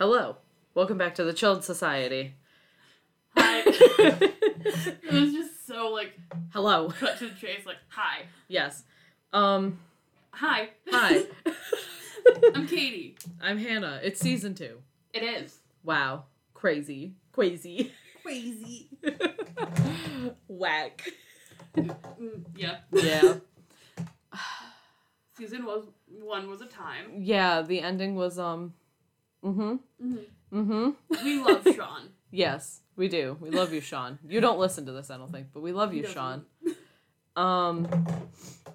Hello. Welcome back to the Chilled Society. Hi. it was just so like Hello. cut to the chase. Like, hi, Yes. Um, hi, hi. I'm Katie. I'm Hannah. It's season two. It is Wow. Crazy. Crazy. crazy. Whack. Mm, yeah, Yeah. season was one was a time. yeah, the ending was, um, mm-hmm. Mm-hmm. Mm-hmm. We love Sean. Yes, we do. We love you, Sean. You don't listen to this, I don't think, but we love you. Sean. Um,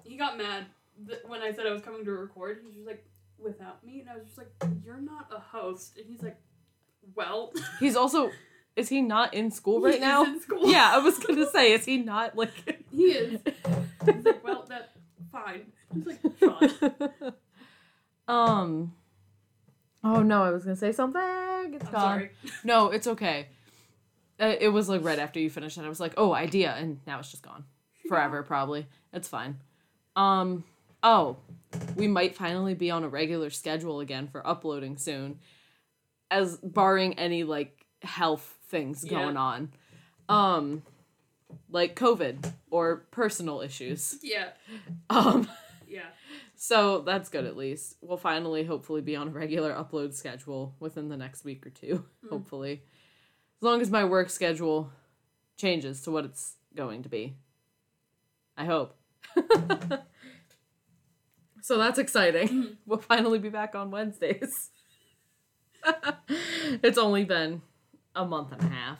He got mad when I said I was coming to record. He was just like, without me, and I was just like, you're not a host. And he's like, well, he's also, is he not in school right now? in school. Yeah, I was gonna say, is he not like? he is. He's like, well, that's fine. He's like, Sean. um. Oh no, I was gonna say something. It's I'm gone. sorry. No, it's okay. Uh, it was like right after you finished, and I was like, "Oh, idea," and now it's just gone forever. Probably it's fine. Um. Oh, we might finally be on a regular schedule again for uploading soon, as barring any like health things Yeah. going on, um, like COVID or personal issues. Yeah, Um. So that's good at least. We'll finally hopefully be on a regular upload schedule within the next week or two, Mm. hopefully. As long as my work schedule changes to what it's going to be. I hope. so that's exciting. Mhm. We'll finally be back on Wednesdays. it's only been a month and a half,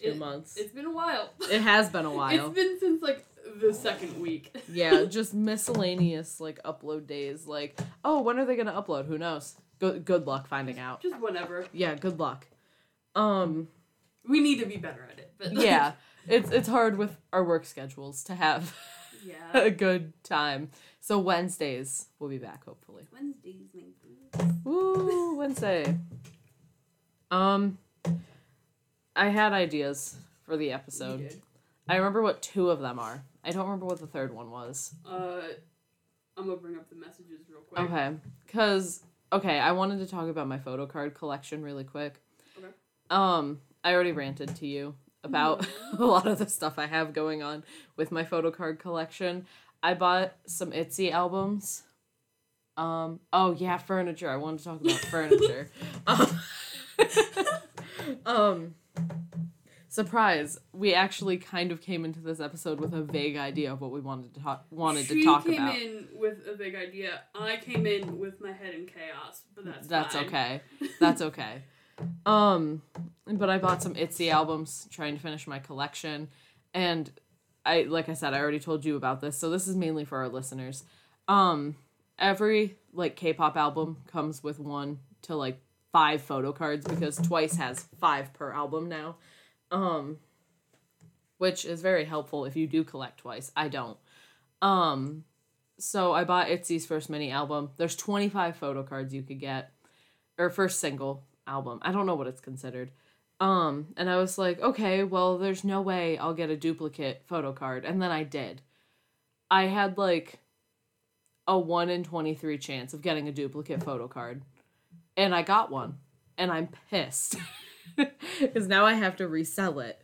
two It- months. It's been a while. It has been a while. It's been since like the second week. yeah, just miscellaneous like upload days. Like, oh, when are they gonna upload? Who knows? Good good luck finding out. Just whenever. Yeah, good luck. Um, We need to be better at it. But like, yeah, it's it's hard with our work schedules to have yeah. a good time. So Wednesdays we'll be back hopefully. Wednesdays, maybe. Woo, Wednesday. Um, I had ideas for the episode. I remember what two of them are. I don't remember what the third one was. Uh, I'm gonna bring up the messages real quick. Okay. Cause okay, I wanted to talk about my photo card collection really quick. Okay. Um, I already ranted to you about a lot of the stuff I have going on with my photo card collection. I bought some Itzy albums. Um, oh yeah, furniture. I wanted to talk about furniture. Um, um surprise, we actually kind of came into this episode with a vague idea of what we wanted to talk wanted she to talk came about. in with a big idea. I came in with my head in chaos, but that's That's fine. okay. That's okay. Um, but I bought some Itzy albums trying to finish my collection, and I like I said I already told you about this, so this is mainly for our listeners. Um, every like K-pop album comes with one to like five photo cards because Twice has five per album now. Um, which is very helpful if you do collect Twice. I don't. Um, so I bought Itzy's first mini album. There's 25 photo cards you could get or first single album. I don't know what it's considered. Um, and I was like, okay, well, there's no way I'll get a duplicate photo card. And then I did. I had like a 1 in 23 chance of getting a duplicate photo card. And I got one. And I'm pissed. Because now I have to resell it.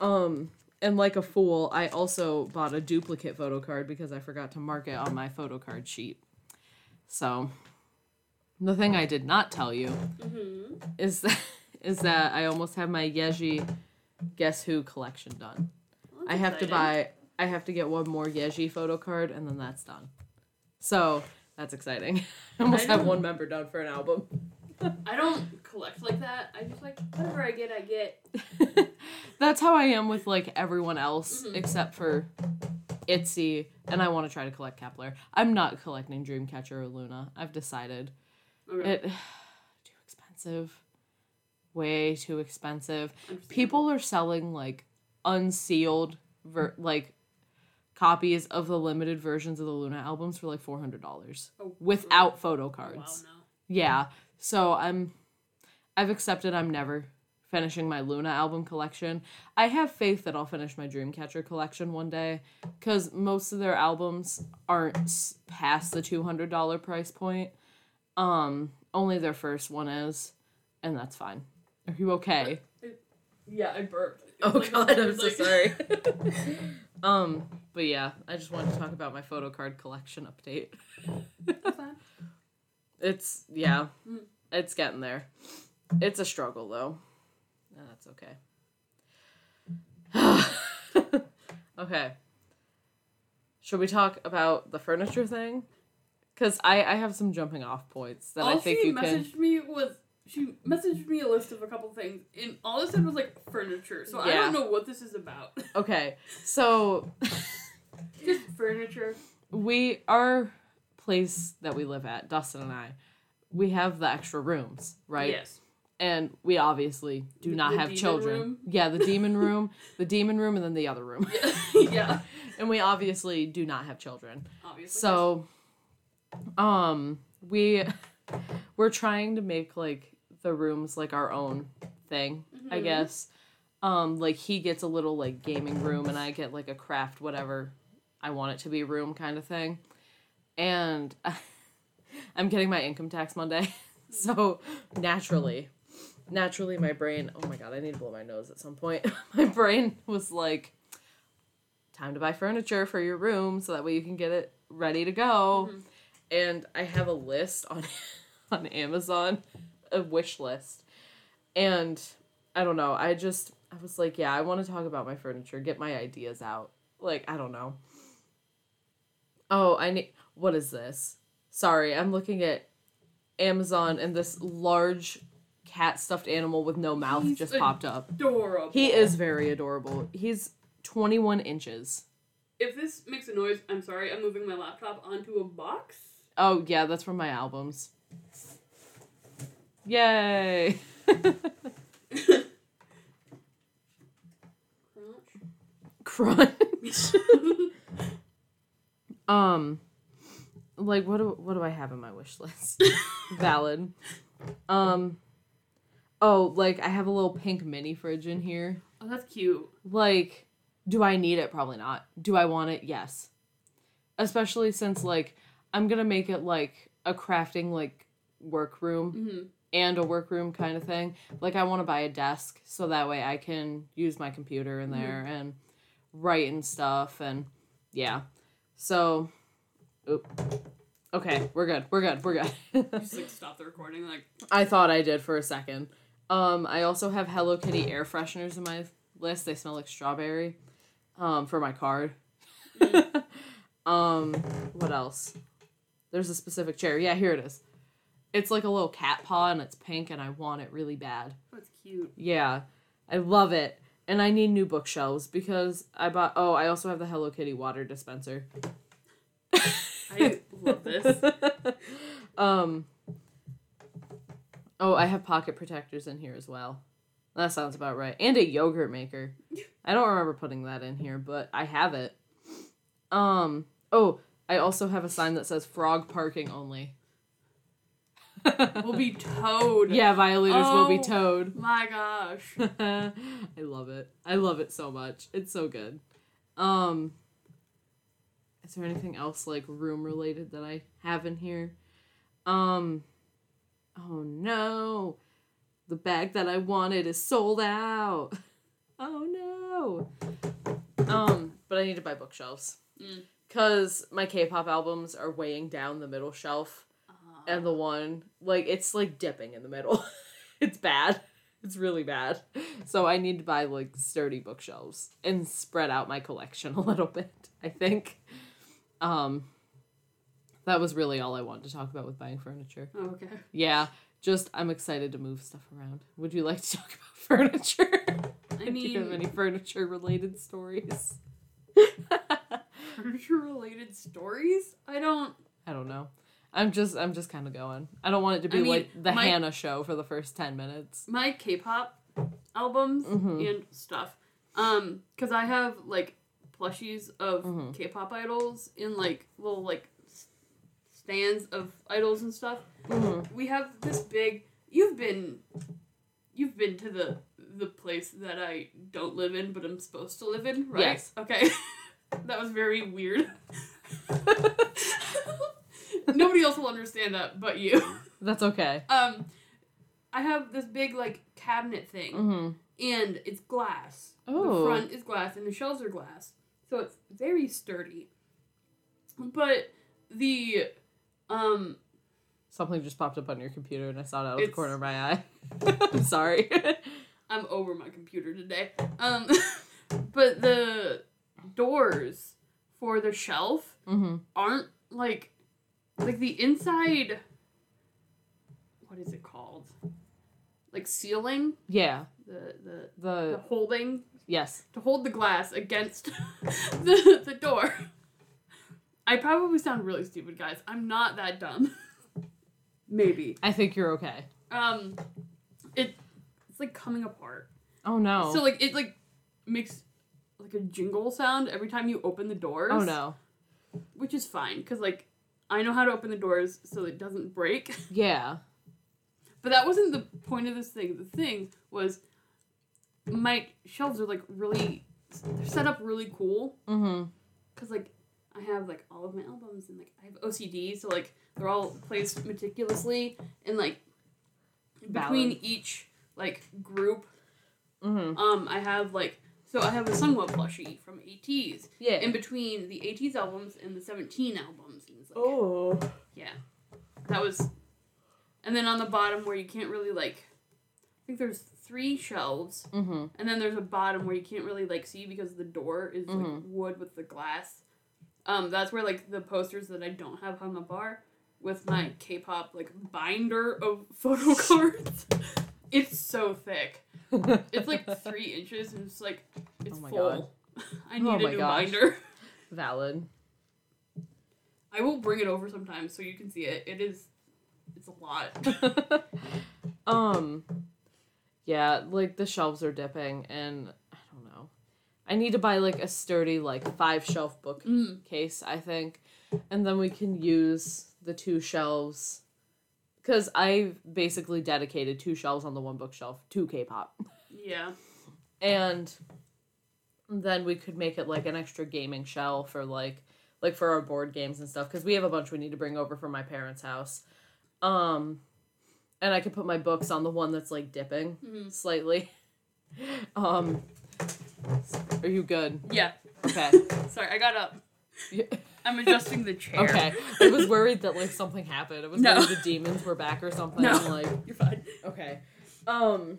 Um, and like a fool, I also bought a duplicate photo card because I forgot to mark it on my photo card sheet. So, the thing I did not tell you Mm-hmm. is that is that I almost have my Yeji Guess Who collection done. I have to buy I have to get one more Yeji photo card and then that's done. So that's exciting. I almost I have one member done for an album. I don't collect like that. I just like whatever I get, I get. that's how I am with like everyone else Mhm. except for Itzy and I want to try to collect Kep1er. I'm not collecting Dreamcatcher or LOONA. I've decided. Okay. It too expensive. Way too expensive. People are selling like unsealed ver- like copies of the limited versions of the LOONA albums for like four hundred dollars Oh, without photo oh, cards. Wow, no. Yeah, so I'm, I've accepted I'm never finishing my LOONA album collection. I have faith that I'll finish my Dreamcatcher collection one day, because most of their albums aren't past the two hundred dollar price point. Um, only their first one is, and that's fine. Are you okay? Yeah, I burped. Oh like god, I'm weird, so sorry. um, but yeah, I just wanted to talk about my photo card collection update. It's yeah, it's getting there. It's a struggle though. No, that's okay. okay. Should we talk about the furniture thing? Because I I have some jumping off points that all I think she you can. messaged me was she messaged me a list of a couple things, and all it said was like furniture. So I Yeah. don't know what this is about. Okay, so Just furniture. we our place that we live at, Dustin and I, we have the extra rooms, right? Yes. And we obviously do The- not the have demon children. room? Yeah, the demon room, the demon room, and then the other room. yeah. and we obviously do not have children. Obviously. So, um, we we're trying to make like the rooms like our own thing, I Mhm. guess. Um, like he gets a little like gaming room, and I get like a craft whatever I want it to be room kind of thing. And I'm getting my income tax Monday, so naturally, naturally my brain. Oh my god, I need to blow my nose at some point. my brain was like, time to buy furniture for your room so that way you can get it ready to go. Mhm. And I have a list on on Amazon, a wish list. And I don't know, I just I was like, yeah, I want to talk about my furniture, get my ideas out. Like, I don't know. Oh, I need what is this? Sorry, I'm looking at Amazon and this large cat stuffed animal with no mouth He's just popped up. adorable. He is very adorable. He's 21 inches. If this makes a noise, I'm sorry. I'm moving my laptop onto a box. Oh, yeah, that's from my albums. Yay! Crunch. um like what do what do I have in my wish list? Valid. Um Oh, like I have a little pink mini fridge in here. oh, that's cute. Like do I need it? Probably not. Do I want it? Yes. Especially since like I'm going to make it like a crafting like workroom hmm and a workroom kind of thing. Like I want to buy a desk so that way I can use my computer in there and write and stuff and yeah. So oop. Okay, we're good. We're good. We're good. Just like stop the recording. Like I thought I did for a second. Um I also have Hello Kitty air fresheners in my list. They smell like strawberry. Um for my card. um what else? There's a specific chair. Yeah, here it is. It's like a little cat paw and it's pink and I want it really bad. that's cute. Yeah, I love it. And I need new bookshelves because I bought. Oh, I also have the Hello Kitty water dispenser. I love this. um. Oh, I have pocket protectors in here as well. That sounds about right. And a yogurt maker. I don't remember putting that in here, but I have it. Um. Oh, I also have a sign that says frog parking only. We'll be towed. yeah, violators will be Oh. towed. My gosh. I love it. I love it so much. It's so good. Um Is there anything else like room related that I have in here? Um Oh no. The bag that I wanted is sold out. Oh no. Um but I need to buy bookshelves. Mm. Cuz my K-pop albums are weighing down the middle shelf Uh, and the one like it's like dipping in the middle. it's bad. It's really bad. So I need to buy like sturdy bookshelves and spread out my collection a little bit, I think. Um that was really all I wanted to talk about with buying furniture. oh, okay. Yeah, just I'm excited to move stuff around. Would you like to talk about furniture? I Do you have mean, any furniture related stories? furniture related stories? I don't. I don't know. I'm just I'm just kind of going. I don't want it to be I mean, like the my- Hannah show for the first 10 minutes. My K pop albums Mhm. and stuff. Um, because I have like plushies of Mhm. K pop idols in like little like stands of idols and stuff. Mhm. We have this big. You've been, you've been to the the place that I don't live in, but I'm supposed to live in, right? Yes. Okay. that was very weird. Nobody else will understand that but you. That's okay. Um, I have this big like cabinet thing, Mm-hmm. and it's glass. Oh. The front is glass, and the shelves are glass, so it's very sturdy. But the um Something just popped up on your computer and I saw it out of the corner of my eye. I'm sorry. I'm over my computer today. Um, but the doors for the shelf mm-hmm. aren't like like the inside. What is it called? Like sealing Yeah. the the the The holding yes. to hold the glass against the the door. I probably sound really stupid, guys. I'm not that dumb. Maybe. I think you're okay. Um, it it's like coming apart. Oh no. So like it like makes like a jingle sound every time you open the doors. oh no. Which is fine because like I know how to open the doors so it doesn't break. Yeah. But that wasn't the point of this thing. The thing was my shelves are like really they're set up really cool Mm-hmm. because like I have like all of my albums and like I have OCD, so like they're all placed meticulously and like between Valid. each like group. Mm-hmm. Um, I have like so I have a Sunweb plushie from ATEEZ Yeah. in between the ATEEZ albums and the Seventeen albums. And like, oh. yeah, that was, and then on the bottom where you can't really like, I think there's three shelves, Mm-hmm. and then there's a bottom where you can't really like see because the door is like Mhm. wood with the glass. Um, that's where like the posters that I don't have hung up are with my K-pop like binder of photo cards. it's so thick. It's like three inches and it's like it's Oh my full. God. I need Oh a new gosh. binder. Valid. I will bring it over sometime so you can see it. It is, it's a lot. um yeah, like the shelves are dipping and I don't know. I need to buy like a sturdy like five shelf book Mm. case, I think. And then we can use the two shelves cuz I basically dedicated two shelves on the one bookshelf to K-pop. Yeah. And then we could make it like an extra gaming shelf or like like for our board games and stuff cuz we have a bunch we need to bring over from my parents' house. Um and I could put my books on the one that's like dipping Mhm. slightly. Um Are you good? Yeah. Okay. Sorry, I got up. Yeah. I'm adjusting the chair. Okay. I was worried that like something happened. I was No. worried the demons were back or something. No. I'm like, You're fine. okay. Um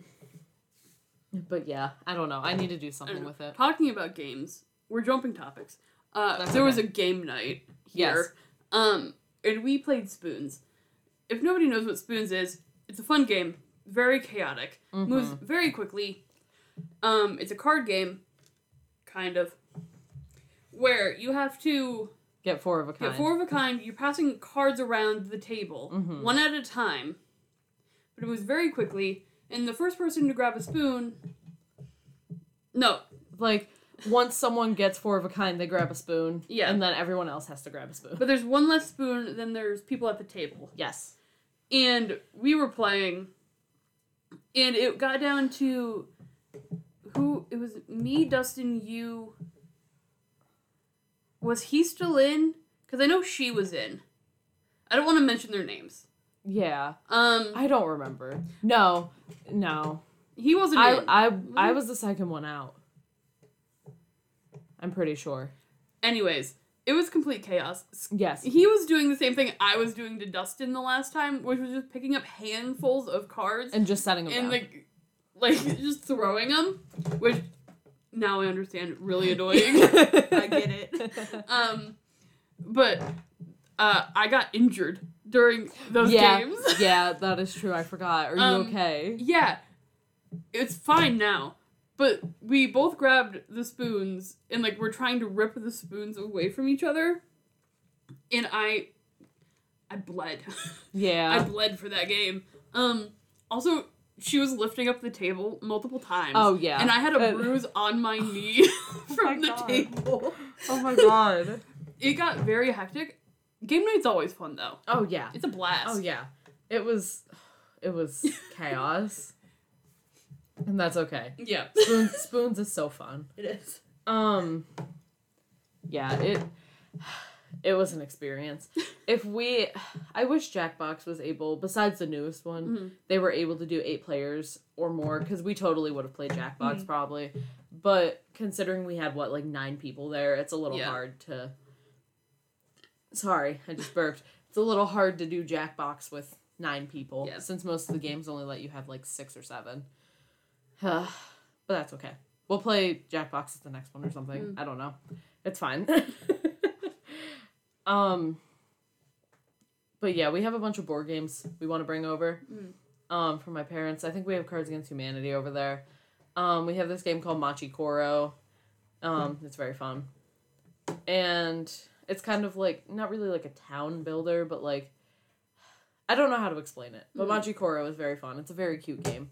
but yeah, I don't know. I need to do something with it. Talking about games, we're jumping topics. Uh, That's there was a game night Yes. here. Um, and we played Spoons. If nobody knows what Spoons is, it's a fun game, very chaotic, moves Mhm. very quickly. Um, it's a card game, kind of, where you have to Get four of a kind. get four of a kind. You're passing cards around the table, Mhm. one at a time. But it moves very quickly, and the first person to grab a spoon. No, like once someone gets four of a kind, they grab a spoon. Yeah. And then everyone else has to grab a spoon. but there's one less spoon than there's people at the table. Yes. And we were playing, and it got down to who it was me, Dustin, you. Was he still in? Because I know she was in. I don't want to mention their names. Yeah. Um, I don't remember. No. No. he wasn't I in. I I was the second one out. I'm pretty sure. Anyways, it was complete chaos. Yes. He was doing the same thing I was doing to Dustin the last time, which was just picking up handfuls of cards And just setting them and down. like, like just throwing them, which now I understand really annoying. I get it. Um, but uh, I got injured during those yeah. games. yeah, that is true. I forgot. Are you Um, okay? Yeah, it's fine now. But we both grabbed the spoons and like we're trying to rip the spoons away from each other, and I, I bled. Yeah. I bled for that game. Um. Also, she was lifting up the table multiple times. Oh yeah. And I had a Uh, bruise on my knee my from the God. table. Oh my god. It got very hectic. Game night's always fun though. Oh yeah. It's a blast. Oh yeah. It was it was chaos. And that's okay. Yeah. Spoons spoons is so fun. It is. Um yeah, it it was an experience. if we, I wish Jackbox was able, besides the newest one, Mhm. they were able to do eight players or more because we totally would have played Jackbox Mhm. probably. But considering we had what like nine people there, it's a little Yeah. hard to. Sorry, I just burped. It's a little hard to do Jackbox with nine people Yeah. since most of the games only let you have like six or seven. but that's okay. We'll play Jackbox at the next one or something. Mm. I don't know. It's fine. um but yeah, we have a bunch of board games we want to bring over Mm. um for my parents. I think we have Cards Against Humanity over there. Um we have this game called Machi Koro. Um it's very fun. And it's kind of like not really like a town builder, but like I don't know how to explain it. But Mhm. Machi Koro is very fun. It's a very cute game.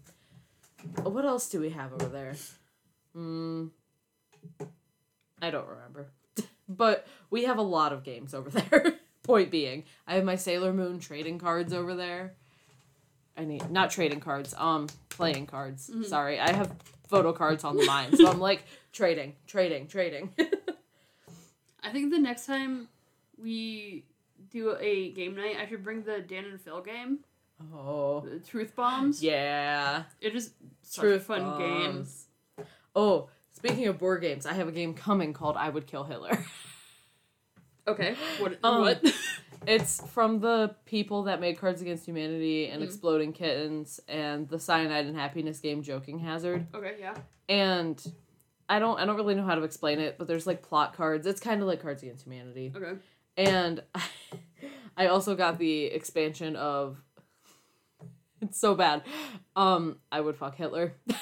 What else do we have over there? Mm, I don't remember. but we have a lot of games over there. Point being, I have my Sailor Moon trading cards over there. I need not trading cards, um, playing cards. Mhm. Sorry, I have photo cards on the mind, so I'm like trading, trading, trading. I think the next time we do a game night, I should bring the Dan and Phil game, oh, the Truth Bombs. yeah. It is such Truth fun bombs. Oh, speaking of board games, I have a game coming called I Would Kill Hitler. Okay. What? Um, what? It's from the people that made Cards Against Humanity and Mm. Exploding Kittens and the Cyanide and Happiness game Joking Hazard. okay. Yeah. And I don't I don't really know how to explain it, but there's like plot cards. It's kind of like Cards Against Humanity. Okay. And I also got the expansion of it's so bad. Um I would fuck Hitler.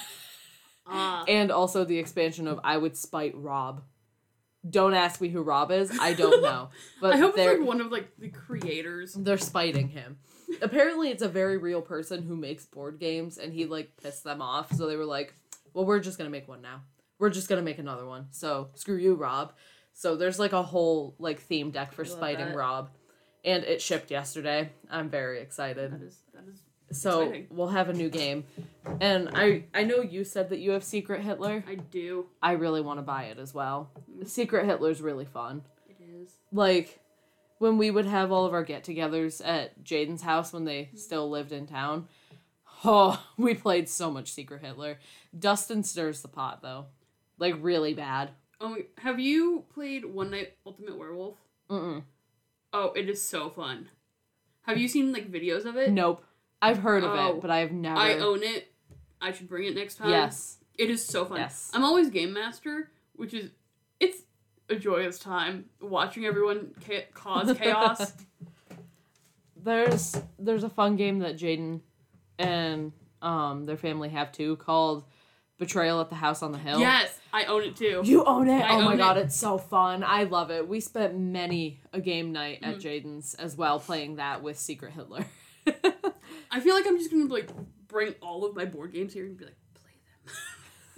Ah. and also the expansion of I would spite Rob. Don't ask me who Rob is. I don't know. But I hope they're it's like one of like the creators. they're spiting him. Apparently it's a very real person who makes board games and he like pissed them off. So they were like, "Well, we're just going to make one now. We're just going to make another one." So, screw you, Rob. So there's like a whole like theme deck for spiting that. Rob. And it shipped yesterday. I'm very excited. That is. So exciting. we'll have a new game. And I I know you said that you have Secret Hitler. I do. I really want to buy it as well. Mm-hmm. Secret Hitler's really fun. It is. Like when we would have all of our get-togethers at Jaden's house when they mm-hmm. still lived in town. Oh, we played so much Secret Hitler. Dustin stirs the pot though. Like really bad. Oh, have you played One Night Ultimate Werewolf? Mm-mm. Oh, it is so fun. Have you seen like videos of it? Nope. I've heard of Oh, it, but I've never I own it. I should bring it next time. Yes. It is so fun. Yes. I'm always game master, which is it's a joyous time watching everyone cha- cause chaos. There's there's a fun game that Jaden and um their family have too called Betrayal at the House on the Hill. yes, I own it too. You own it? I oh my god, it. it's so fun. I love it. We spent many a game night at Mm-hmm. Jaden's as well playing that with Secret Hitler. I feel like I'm just gonna like bring all of my board games here and be like,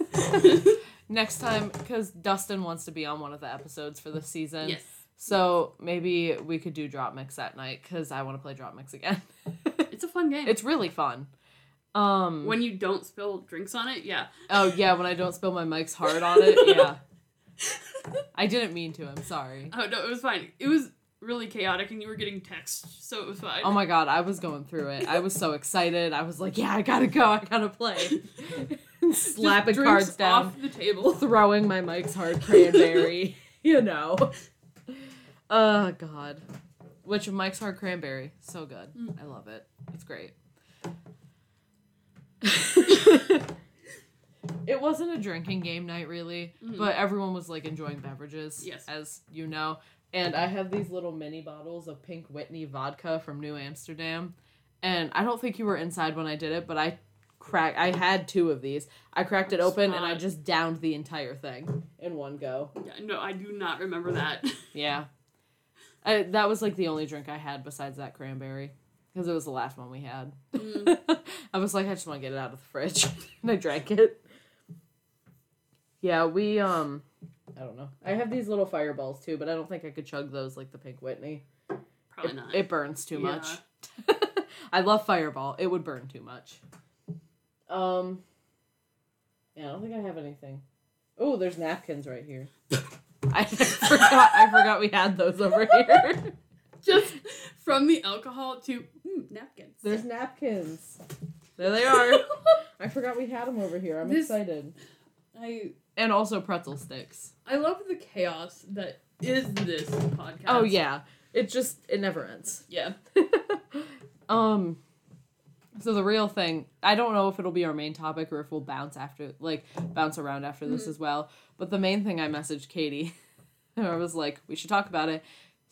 play them. Next time, because Dustin wants to be on one of the episodes for this season. yes. So maybe we could do DropMix that night because I want to play DropMix again. It's a fun game. it's really fun. Um. when you don't spill drinks on it, yeah. oh yeah, when I don't spill my Mike's Hard on it. Yeah. I didn't mean to. I'm sorry. Oh no, it was fine. It was really chaotic and you were getting text, so it was fine. Oh my god, I was going through it. I was so excited. I was like, yeah, I gotta go. I gotta play. Slapping cards down. off the table. throwing my Mike's Hard Cranberry, you know. Oh god. Which Mike's Hard Cranberry, so good. Mm. I love it. It's great. it wasn't a drinking game night really, Mhm. but everyone was like enjoying beverages, Yes. as you know. And I have these little mini bottles of Pink Whitney vodka from New Amsterdam. And I don't think you were inside when I did it, but I crack I had two of these. I cracked it open and I just downed the entire thing in one go. Yeah, no, I do not remember that. Yeah. I, that was like the only drink I had besides that cranberry because it was the last one we had. Mm. I was like, I just want to get it out of the fridge, and I drank it. Yeah, we um, I don't know. I have these little fireballs too, but I don't think I could chug those like the Pink Whitney. Probably It, not. it burns too Yeah. much. I love Fireball. It would burn too much. Um. Yeah, I don't think I have anything. Oh, there's napkins right here. I I forgot. I forgot we had those over here. Just from the alcohol to mm, napkins. There's napkins. There they are. I forgot we had them over here. I'm This- excited. I And also pretzel sticks. I love the chaos that is this podcast. Oh yeah, it just it never ends. Yeah. um, so the real thing, I don't know if it'll be our main topic or if we'll bounce after, like bounce around after this as well. But the main thing I messaged Katie, and I was like, we should talk about it.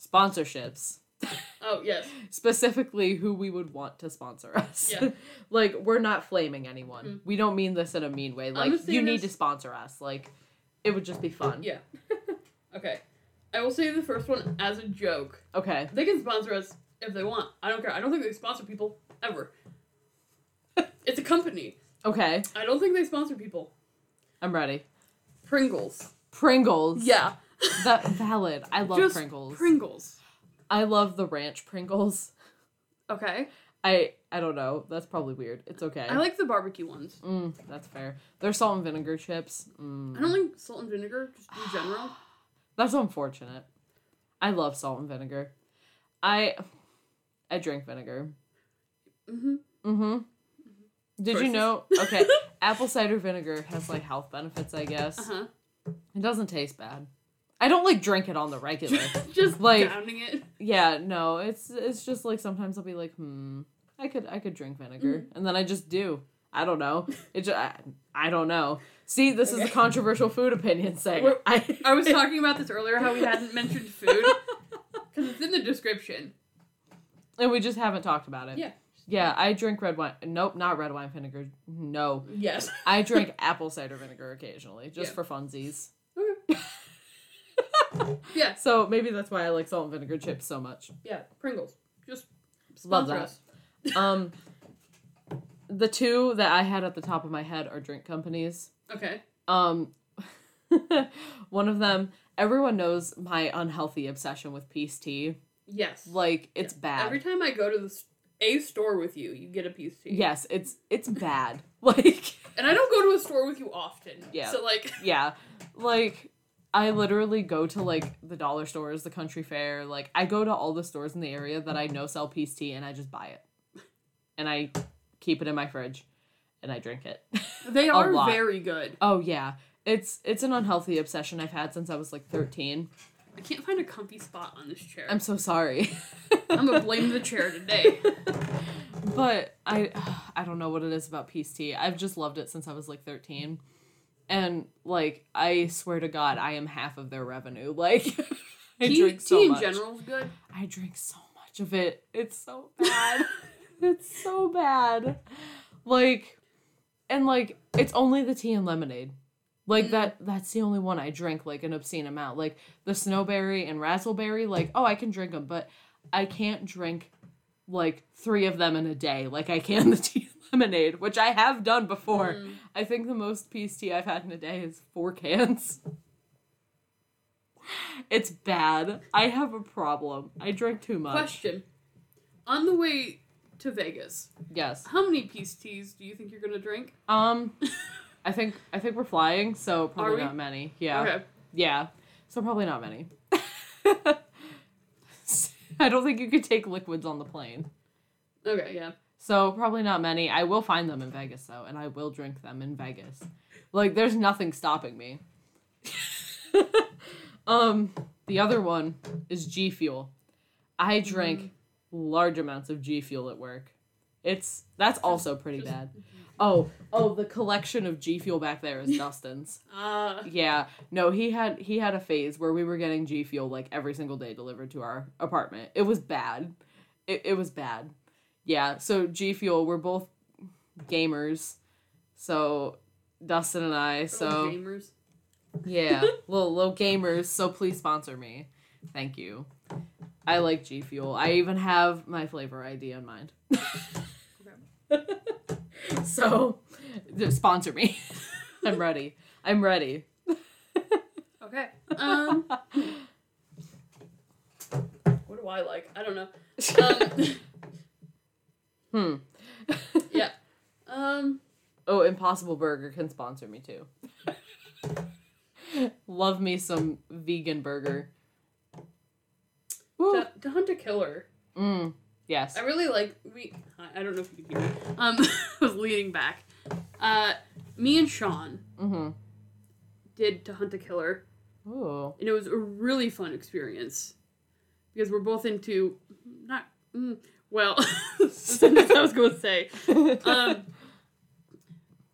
Sponsorships, Oh yes. specifically who we would want to sponsor us. Yeah. like we're not flaming anyone. Mm. We don't mean this in a mean way. Like you need to sponsor us. Like it would just be fun. Yeah. Okay. I will say the first one as a joke. Okay. They can sponsor us if they want. I don't care. I don't think they sponsor people ever. it's a company. Okay. I don't think they sponsor people. I'm ready. Pringles. Pringles. Yeah. That valid. I love Just Pringles. Pringles. I love the ranch Pringles. Okay. I I don't know. That's probably weird. It's okay. I like the barbecue ones. Mm, that's fair. They're salt and vinegar chips. Mm. I don't like salt and vinegar just in general. That's unfortunate. I love salt and vinegar. I I drink vinegar. Mm-hmm. Mm-hmm. Did you know? Okay, apple cider vinegar has like health benefits. I guess Uh-huh. it doesn't taste bad. I don't like drink it on the regular. just Like- downing it. yeah, no, it's it's just like sometimes I'll be like, hmm, I could I could drink vinegar, and then I just do. I don't know. It just, I, I don't know. See, this is a controversial food opinion segment. I I was talking about this earlier, how we hadn't mentioned food. Because it's in the description. and we just haven't talked about it. Yeah. Yeah, I drink red wine. Nope, not red wine vinegar. No, Yes. I drink apple cider vinegar occasionally, just Yeah. for funsies. Okay. yeah. So maybe that's why I like salt and vinegar chips so much. Yeah. Pringles. Just Love that. Um, the two that I had at the top of my head are drink companies. Okay. Um, one of them, everyone knows my unhealthy obsession with peace tea. Yes. Like it's bad. Every time I go to the a store with you, you get a peace tea. yes, it's it's bad. Like And I don't go to a store with you often. Yeah. So like yeah, like I literally go to like the dollar stores, the country fair. Like I go to all the stores in the area that I know sell peace tea, and I just buy it, and I keep it in my fridge, and I drink it. they A are lot. very good. oh yeah, it's it's an unhealthy obsession I've had since I was like thirteen. I can't find a comfy spot on this chair. I'm so sorry. I'm gonna blame the chair today. but I I don't know what it is about peace tea. I've just loved it since I was like 13. And like I swear to god I am half of their revenue. Like I tea drink so tea in much. general is good. I drink so much of it. It's so bad. it's so bad. Like and like it's only the tea and lemonade. Like Mm. that that's the only one I drink like an obscene amount. Like the snowberry and raspberry like oh I can drink them but I can't drink like 3 of them in a day like I can the tea lemonade, which I have done before. Mm. I think the most peace tea I've had in a day is 4 cans. It's bad. I have a problem. I drink too much. Question. On the way to Vegas, Yes. how many peace teas do you think you're gonna drink? Um I think I think we're flying, so probably not many. Yeah. Okay. Yeah. So probably not many. I don't think you could take liquids on the plane. Okay, yeah. So probably not many. I will find them in Vegas though, and I will drink them in Vegas. Like there's nothing stopping me. um the other one is G Fuel. I drink large amounts of G Fuel at work. It's that's also pretty Just- bad. Oh, oh, the collection of G Fuel back there is Dustin's. Uh, Yeah, no, he had he had a phase where we were getting G Fuel like every single day delivered to our apartment. It was bad. It it was bad. Yeah, so G Fuel, we're both gamers. So Dustin and I, little so gamers. yeah, little little gamers, so please sponsor me. Thank you. I like G Fuel. I even have my flavor ID in mind. so sponsor me. I'm ready. I'm ready. Okay. Um. what do I like? I don't know. Um, Hmm. yeah. Um. Oh, Impossible Burger can sponsor me too. Love me some vegan burger. To, to hunt a killer. Mm, yes. I really like we. I don't know if you can hear me. Um, I was leaning back. Uh, me and Sean Mm-hmm. did to hunt a killer, Ooh. and it was a really fun experience because we're both into not mm, well. that's what I was going to say. Um,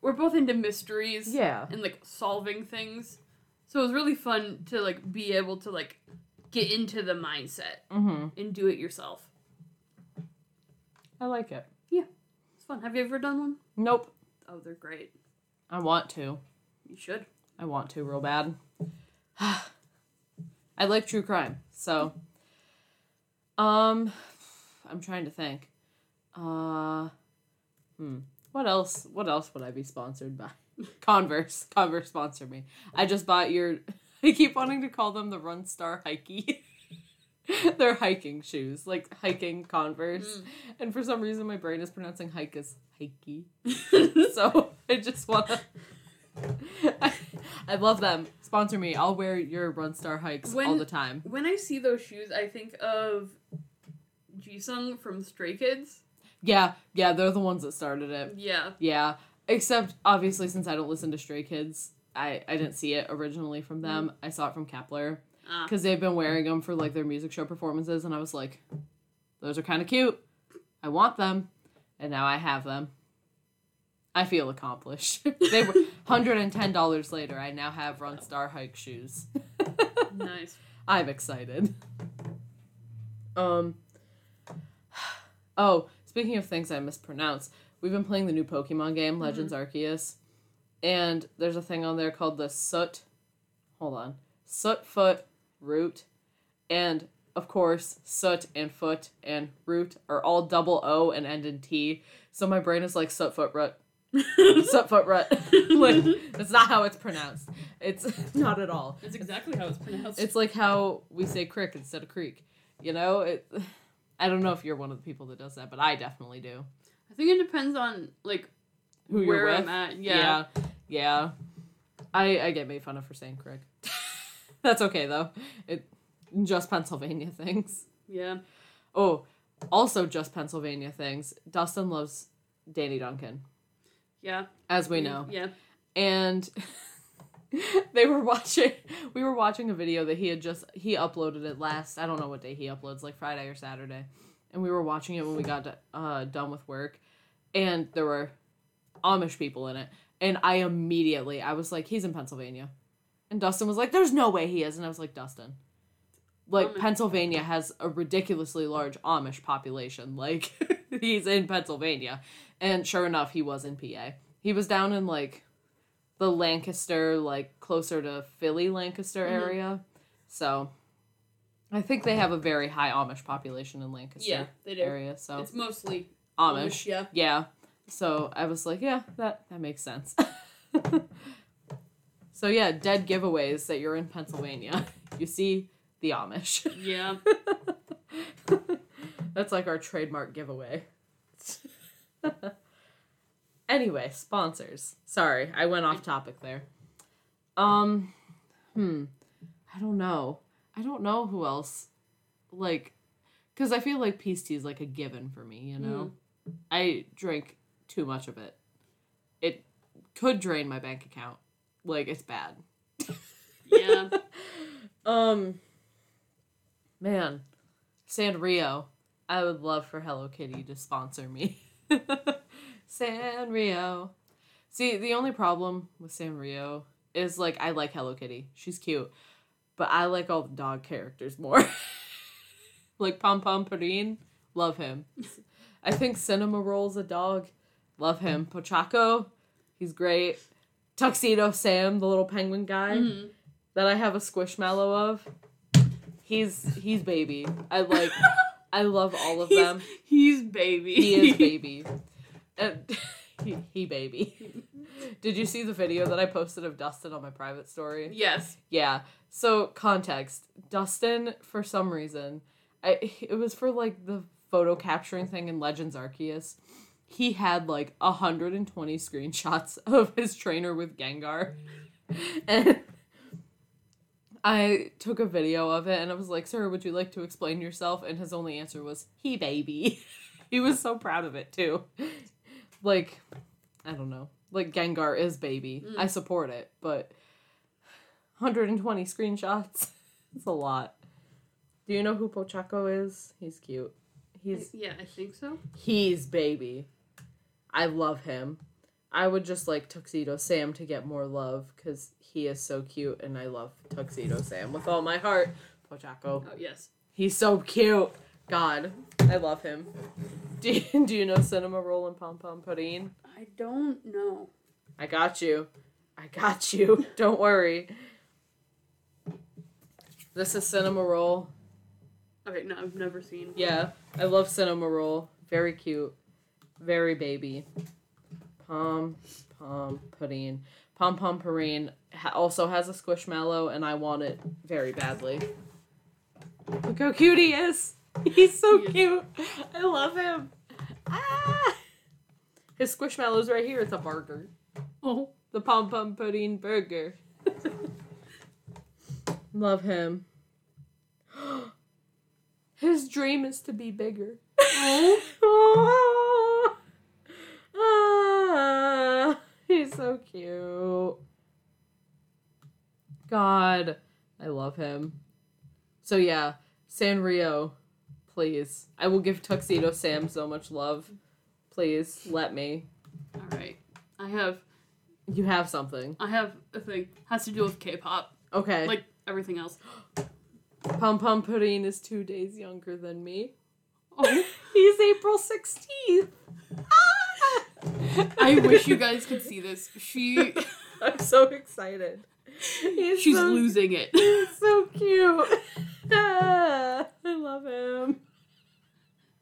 we're both into mysteries. yeah. and like solving things. So it was really fun to like be able to like get into the mindset Mm-hmm. and do it yourself. I like it. Yeah, it's fun. Have you ever done one? Nope. Oh, they're great. I want to. You should. I want to real bad. I like true crime, so um I'm trying to think. Uh hmm. What else what else would I be sponsored by? Converse. Converse sponsor me. I just bought your I keep wanting to call them the Run Star Hikey. They're hiking shoes, like hiking Converse. Mm. And for some reason my brain is pronouncing hike as hikey. so I just wanna I, I love them. Sponsor me. I'll wear your Run Star hikes all the time. when I see those shoes, I think of Jisung from Stray Kids. Yeah, yeah, they're the ones that started it. Yeah. Yeah. Except obviously since I don't listen to Stray Kids, I I didn't see it originally from them. Mm. I saw it from Kep1er. Because they've been wearing them for like their music show performances, and I was like, those are kind of cute. I want them, and now I have them. I feel accomplished. they were hundred and ten dollars later. I now have Run Star hike shoes. nice. I'm excited. Um. Oh, speaking of things I mispronounce, we've been playing the new Pokemon game, Legends Arceus, and there's a thing on there called the Soot. Hold on, Soot Foot Root, and of course, Soot and Foot and Root are all double O and end in T. So my brain is like Soot Foot Root. Soot Foot Root. like that's not how it's pronounced. It's not at all. It's exactly how it's pronounced. It's like how we say crick instead of creek. You know, it. I don't know if you're one of the people that does that, but I definitely do. I think it depends on like Who you're where with? I'm at. Yeah. yeah, yeah. I I get made fun of for saying crick. That's okay though. It just Pennsylvania things. Yeah. Oh, also just Pennsylvania things. Dustin loves Danny Duncan, Yeah. as we know. Yeah. and they were watching we were watching a video that he had just he uploaded it last i don't know what day he uploads like friday or saturday and we were watching it when we got to, uh, done with work and there were amish people in it and i immediately i was like he's in pennsylvania and dustin was like there's no way he is and i was like dustin like Amish. pennsylvania has a ridiculously large amish population like he's in pennsylvania and sure enough he was in pa he was down in like the Lancaster, like closer to Philly, Lancaster Mhm. area. So I think they have a very high Amish population in Lancaster Yeah. They do. area. So It's mostly Amish. Yeah. Yeah. So I was like, yeah, that that makes sense. so yeah, dead giveaways that you're in Pennsylvania. You see the Amish. Yeah. That's like our trademark giveaway. anyway, sponsors. Sorry, I went off topic there. Um, hmm. I don't know. I don't know who else. Like, because I feel like peace tea is like a given for me, you know? I drink too much of it. It could drain my bank account. Like, it's bad. Yeah. Um, man, Sanrio. I would love for Hello Kitty to sponsor me. Sanrio. See, the only problem with Sanrio is like I like Hello Kitty. She's cute, but I like all the dog characters more. like Pom Pom Purin, love him. I think Cinnamoroll's a dog. Love him. Pochacco, he's great. Tuxedo Sam, the little penguin guy Mhm. that I have a squishmallow of. He's he's baby. I like I love all of He's- them. He's baby. He is baby. And he, he baby. Did you see the video that I posted of Dustin on my private story? yes. Yeah. So context, Dustin for some reason, I it was for like the photo capturing thing in Legends Arceus. He had like 120 screenshots of his trainer with Gengar. And I took a video of it and I was like, "Sir, would you like to explain yourself?" And his only answer was, "He baby." he was so proud of it too. Like, I don't know. Like Gengar is baby. Mm. I support it, but 120 screenshots. it's a lot. Do you know who Pochacco is? He's cute. He's yeah, I think so. he's baby. I love him. I would just like Tuxedo Sam to get more love because he is so cute and I love Tuxedo Sam with all my heart. Pochacco. Oh yes. He's so cute. God, I love him. Do you, do you know Cinnamoroll and Pom Pom Pudding? I don't know. I got you. I got you. Don't worry. This is Cinnamoroll. Okay, no, I've never seen. Yeah, I love Cinnamoroll. Very cute. Very baby. Pom Pom Pudding. Pom Pom Pudding ha- also has a Squishmallow, and I want it very badly. Look how cute he is. He's so He is. cute. I love him. Ah! His Squishmallow's right here. It's a burger. Oh, The Pom Pom Pudding burger. love him. His dream is to be bigger. oh, Ah, he's so cute. God, I love him. So yeah, Sanrio, please. I will give Tuxedo Sam so much love. Please let me. all right. I have, You have something. I have a thing. Has to do with K-pop, Okay. like everything else. Pom Pom Pudding is two days younger than me. Oh, He's April 16th. Ah! I wish you guys could see this. She, I'm so excited. He's she's so losing it. He's so cute. Ah, I love him.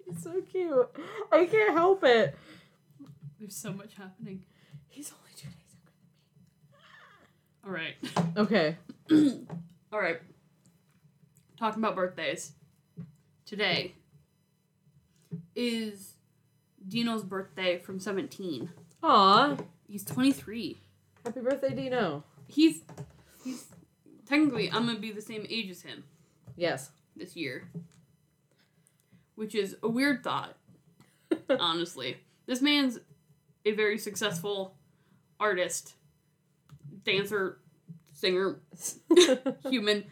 He's so cute. I can't help it. There's so much happening. He's only two days All right. Okay. All right. Talking about birthdays. Today is Dino's birthday from 17. Aw. He's 23. Happy birthday, Dino. He's he's technically I'm going to be the same age as him Yes. this year. Which is a weird thought, honestly. This man's a very successful artist, dancer, singer, human.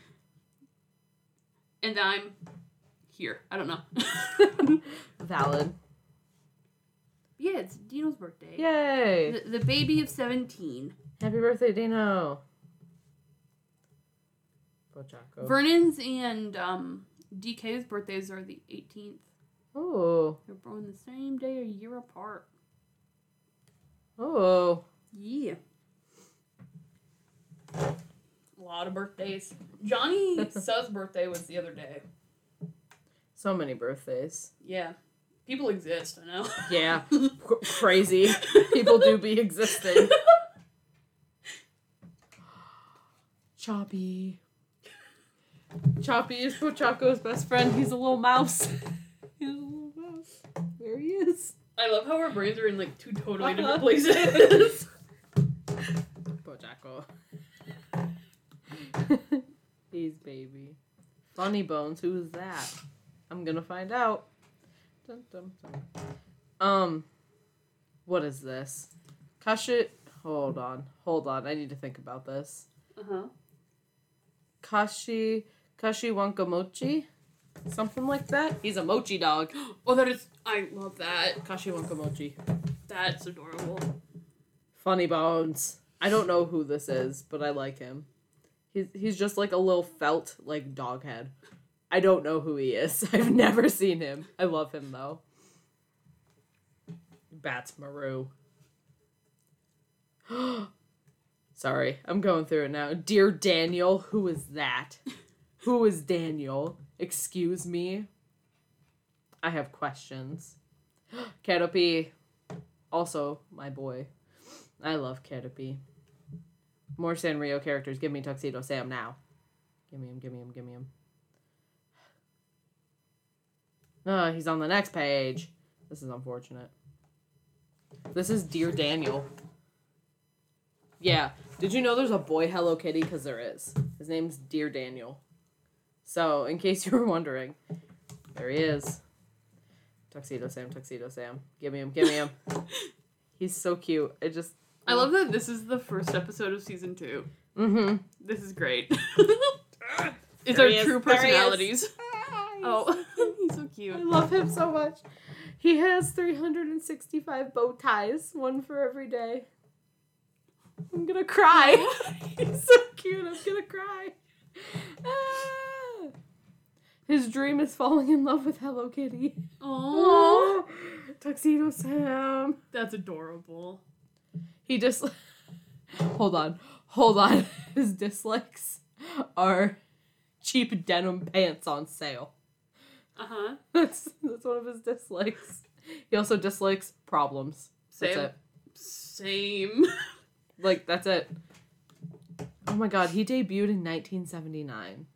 And I'm here. I don't know. Valid. Yeah, it's Dino's birthday. Yay. The, the baby of 17. Happy birthday, Dino. Vernon's and um, DK's birthdays are the 18th. Oh. They're born the same day, a year apart. Oh. Yeah. A lot of birthdays. Johnny Suh's birthday was the other day. So many birthdays. Yeah. People exist, I know. Yeah. Cr- crazy. People do be existing. Choppy. Choppy is Pochacco's best friend. He's a little mouse. He's a little mouse. There he is. I love how our brains are in like two totally different Uh-huh. places. Pochacco. He's baby. Funny Bones, who's that? I'm gonna find out. Dun, dun, dun. Um, what is this? Kashi. Hold on, hold on. I need to think about this. uh-huh. Kashi Kashi Wonka Mochi, something like that. He's a mochi dog. Oh, that is. I love that. Kashi Wonka Mochi. That's adorable. Funny Bones. I don't know who this is, but I like him. He's he's just like a little felt like dog head. I don't know who he is. I've never seen him. I love him though. Badtz-Maru. Sorry, I'm going through it now. Dear Daniel, who is that? who is Daniel? Excuse me. I have questions. Caterpie, also my boy. I love Caterpie. More Sanrio characters. Give me Tuxedo Sam now. Give me him, give me him, give me him. Oh, he's on the next page. This is unfortunate. This is Dear Daniel. Yeah. Did you know there's a boy Hello Kitty? Because there is. His name's Dear Daniel. So, in case you were wondering, there he is. Tuxedo Sam, Tuxedo Sam. Give me him, give me him. He's so cute. It just. I love that this is the first episode of season two. Mm hmm. This is great. it's There our is, true he is. personalities. Oh, so I love him so much. He has 365 bow ties, one for every day. I'm gonna cry. He's so cute. I'm gonna cry. Ah. His dream is falling in love with Hello Kitty. Oh, Tuxedo Sam. that's adorable. He just. Hold on. Hold on. His dislikes are cheap denim pants on sale. Uh huh. That's that's one of his dislikes. He also dislikes problems. That's Same. it. Same. Like that's it. Oh my god, he debuted in 1979.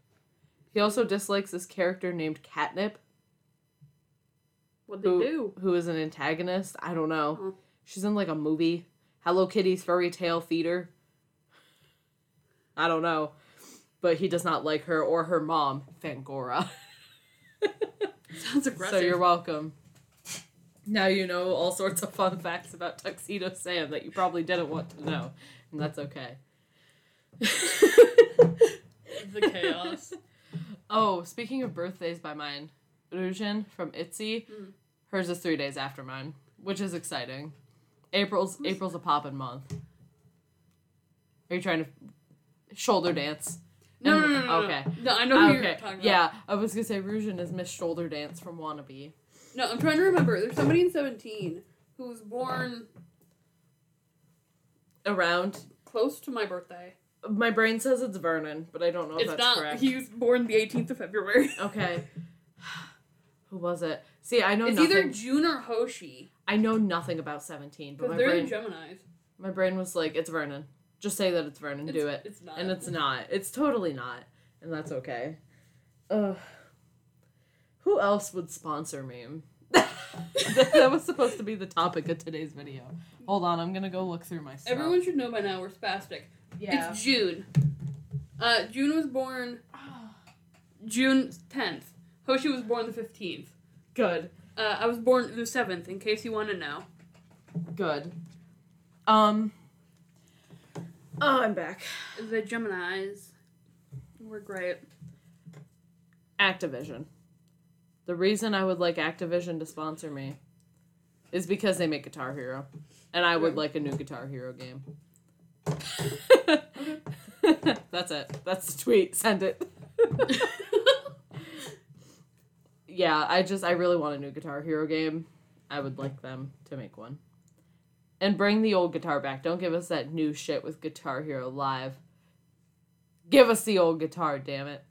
He also dislikes this character named Catnip, What they who, do? who is an antagonist. I don't know. Huh. She's in like a movie, Hello Kitty's Fairy Tale Theater. I don't know, but he does not like her or her mom, Fangora. Sounds aggressive. So you're welcome. Now you know all sorts of fun facts about Tuxedo Sam that you probably didn't want to know, and that's okay. the chaos. Oh, speaking of birthdays by mine, Ryujin from Itzy, Mm. hers is three days after mine, which is exciting. April's April's a poppin' month. Are you trying to shoulder dance? No, no, no, no, okay. No, I know who you're okay. talking about. Yeah, I was gonna say Ryujin is Miss Shoulder Dance from Wannabe. No, I'm trying to remember. There's somebody in 17 who was born Around close to my birthday. my brain says it's Vernon, but I don't know if it's that's not. correct. He was born the 18th of February. Okay. Who was it? See, I know it's nothing. either June or Hoshi. I know nothing about seventeen, but Because my they're brain, Geminis. my brain was like, "It's Vernon. Just say that it's Vernon. It's, Do it." It's not. And it's not. It's totally not, and that's okay. Ugh. Who else would sponsor me? that, that was supposed to be the topic of today's video. Hold on, I'm gonna go look through my stuff. Everyone should know by now we're spastic. yeah. It's June. Uh, June was born June 10th. Hoshi was born the 15th. Good. Uh, I was born the 7th, in case you want to know. Good. Um. Oh, I'm back. The Geminis were great. Activision. The reason I would like Activision to sponsor me is because they make Guitar Hero, and I would like a new Guitar Hero game. That's it. That's the tweet. Send it. yeah, I just I really want a new Guitar Hero game. I would like them to make one. And bring the old guitar back. Don't give us that new shit with Guitar Hero Live. Give us the old guitar, damn it.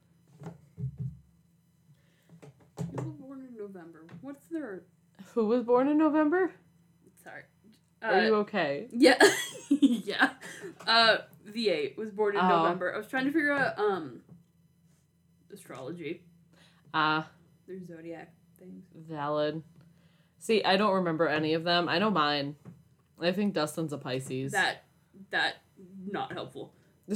You were born in November. What's their. Who was born in November? Sorry. Are you okay? Yeah. yeah. Uh, The8 was born in Oh. November. I was trying to figure out, um, astrology. Ah, Their zodiac things. valid. See, I don't remember any of them. I know mine. I think Dustin's a Pisces. That, that, not helpful.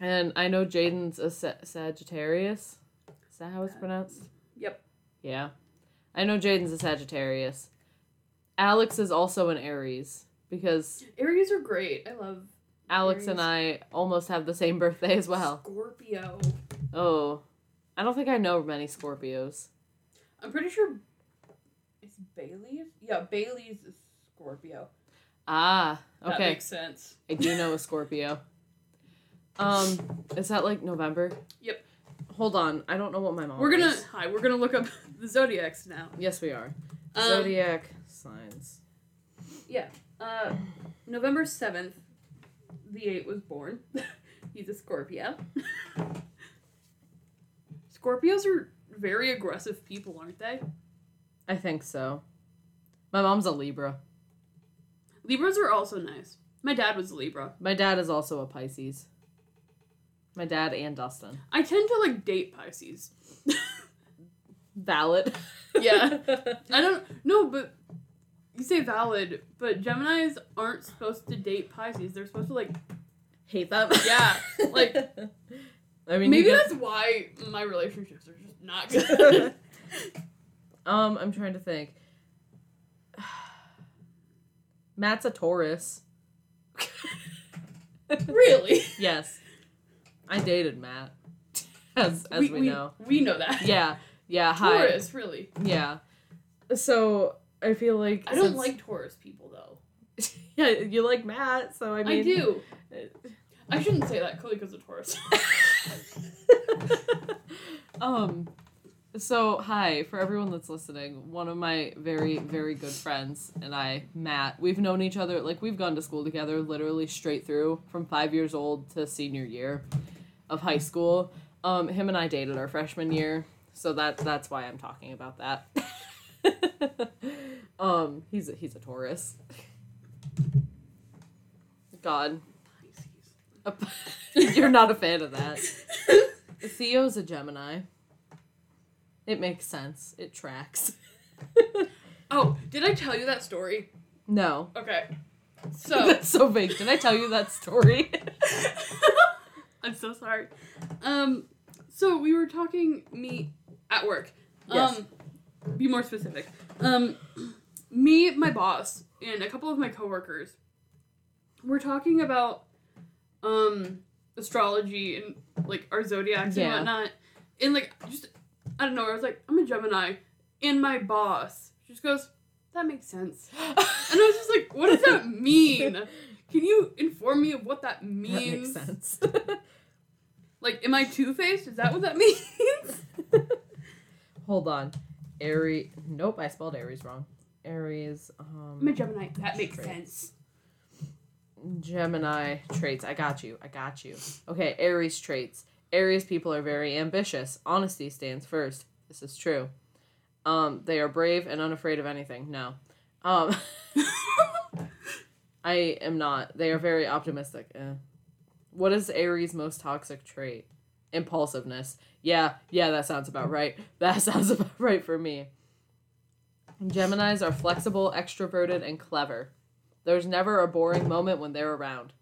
and I know Jaden's a Sa- Sagittarius. Is that how it's Uh, pronounced? Yep. Yeah. I know Jaden's a Sagittarius. Alex is also an Aries because Aries are great. I love Alex and I almost have the same birthday as well. Scorpio. Oh. I don't think I know many Scorpios. I'm pretty sure Bailey's. Yeah, Bailey's is Scorpio. Ah, That okay. makes sense. I do know a Scorpio. Um, is that like November? Yep. Hold on, I don't know what my mom. We're gonna is. hi. We're gonna look up the zodiacs now. Yes, we are. Um, Zodiac signs. Yeah. Uh, November seventh, The8 was born. He's a Scorpio. Scorpios are very aggressive people, aren't they? I think so. My mom's a Libra. Libras are also nice. My dad was a Libra. My dad is also a Pisces. My dad and Dustin. I tend to like date Pisces. Valid. Yeah. I don't no, but you say valid, but Geminis aren't supposed to date Pisces. They're supposed to like hate them. Yeah, like I mean, maybe that's why my relationships are just not good. um, I'm trying to think. Matt's a Taurus. really? yes, I dated Matt, as as we, know. We know that. Yeah, yeah. Hi. Taurus, really. Yeah. So I feel like I don't since- like Taurus people though. Yeah, you like Matt, so I mean I, do. I shouldn't say that clearly because of Taurus. um so hi for everyone that's listening one of my very very good friends and i matt we've known each other like we've gone to school together literally straight through from five years old to senior year of high school. Um him and i dated our freshman year so that that's why i'm talking about that. Um he's a, he's a taurus. God. You're not a fan of that. Theo's a Gemini. It makes sense. It tracks. oh, did I tell you that story? no. Okay. So That's so vague. Did I tell you that story? I'm so sorry. Um, so we were talking me at work. Yes. Um, be more specific. Um, me, my boss, and a couple of my coworkers were talking about um astrology and like our zodiacs Yeah. and whatnot. And like just I don't know, I was like, I'm a Gemini. And my boss she just goes, That makes sense. And I was just like, what does that mean? Can you inform me of what that means? That makes sense. Like, am I two faced? Is that what that means? Hold on. Aries. Nope, I spelled Aries wrong. Aries. I'm a Um, Gemini. That makes Traits. sense. Gemini traits. I got you. I got you. Okay, Aries traits. Aries people are very ambitious. Honesty stands first. This is true. Um, they are brave and unafraid of anything. No. Um, I am not. They are very optimistic. Eh. What is Aries' most toxic trait? Impulsiveness. Yeah, yeah, that sounds about right. That sounds about right for me. Geminis are flexible, extroverted, and clever. There's never a boring moment when they're around.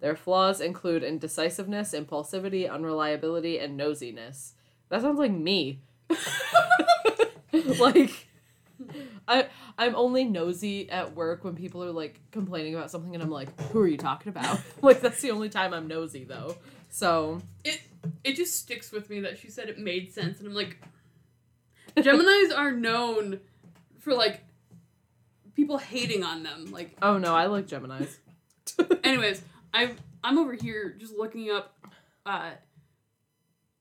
Their flaws include indecisiveness, impulsivity, unreliability, and nosiness. That sounds like me. like I I'm only nosy at work when people are like complaining about something and I'm like, who are you talking about? like that's the only time I'm nosy though. So It it just sticks with me that she said it made sense, and I'm like, Gemini's are known for like people hating on them. Like, Oh no, I like Geminis. anyways, I I'm over here just looking up uh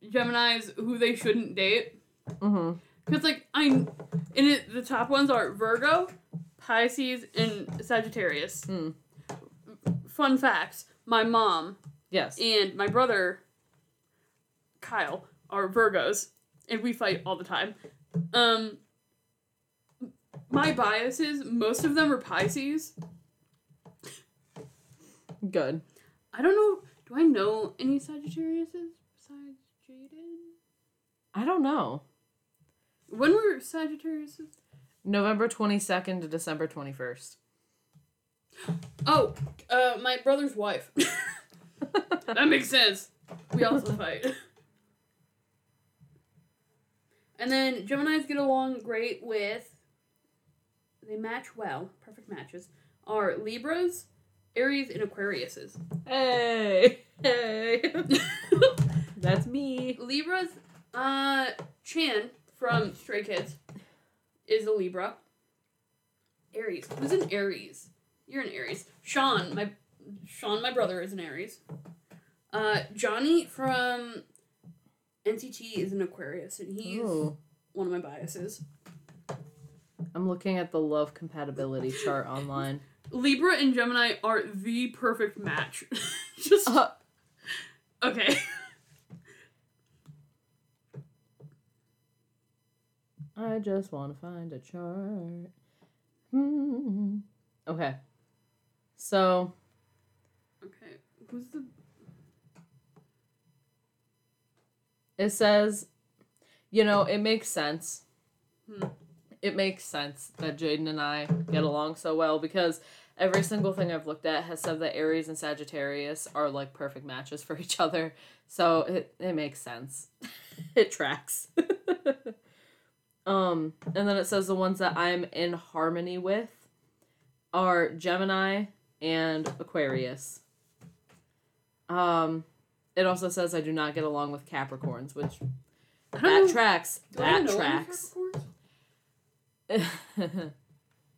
Gemini's who they shouldn't date mm-hmm. because like I and it the top ones are Virgo, Pisces, and Sagittarius. Hmm. Fun facts: My mom Yes. and my brother Kyle are Virgos, and we fight all the time. Um, my biases, most of them are Pisces. Good. I don't know. Do I know any Sagittariuses besides Jaden? I don't know. When were Sagittariuses? November 22nd to December 21st. Oh, uh, my brother's wife. that makes sense. We also fight. And then Geminis get along great with. They match well, perfect matches. Are Libras, Aries, and Aquariuses. Hey. Hey. That's me. Libras, uh, Chan from Stray Kids is a Libra. Aries. Who's an Aries? You're an Aries. Sean, my Sean, my brother, is an Aries. Uh, Johnny from NCT is an Aquarius, and he's Ooh. one of my biases. I'm looking at the love compatibility chart online. Libra and Gemini are the perfect match. Just Uh, okay. I just want to find a chart. Hmm. Okay. So, Okay. Who's the it says, you know, it makes sense. Hmm. it makes sense that Jaden and I get along so well because every single thing I've looked at has said that Aries and Sagittarius are like perfect matches for each other. So it, it makes sense. it tracks. um, and then it says the ones that I'm in harmony with are Gemini and Aquarius. Um, it also says I do not get along with Capricorns, which that know- tracks. do That tracks.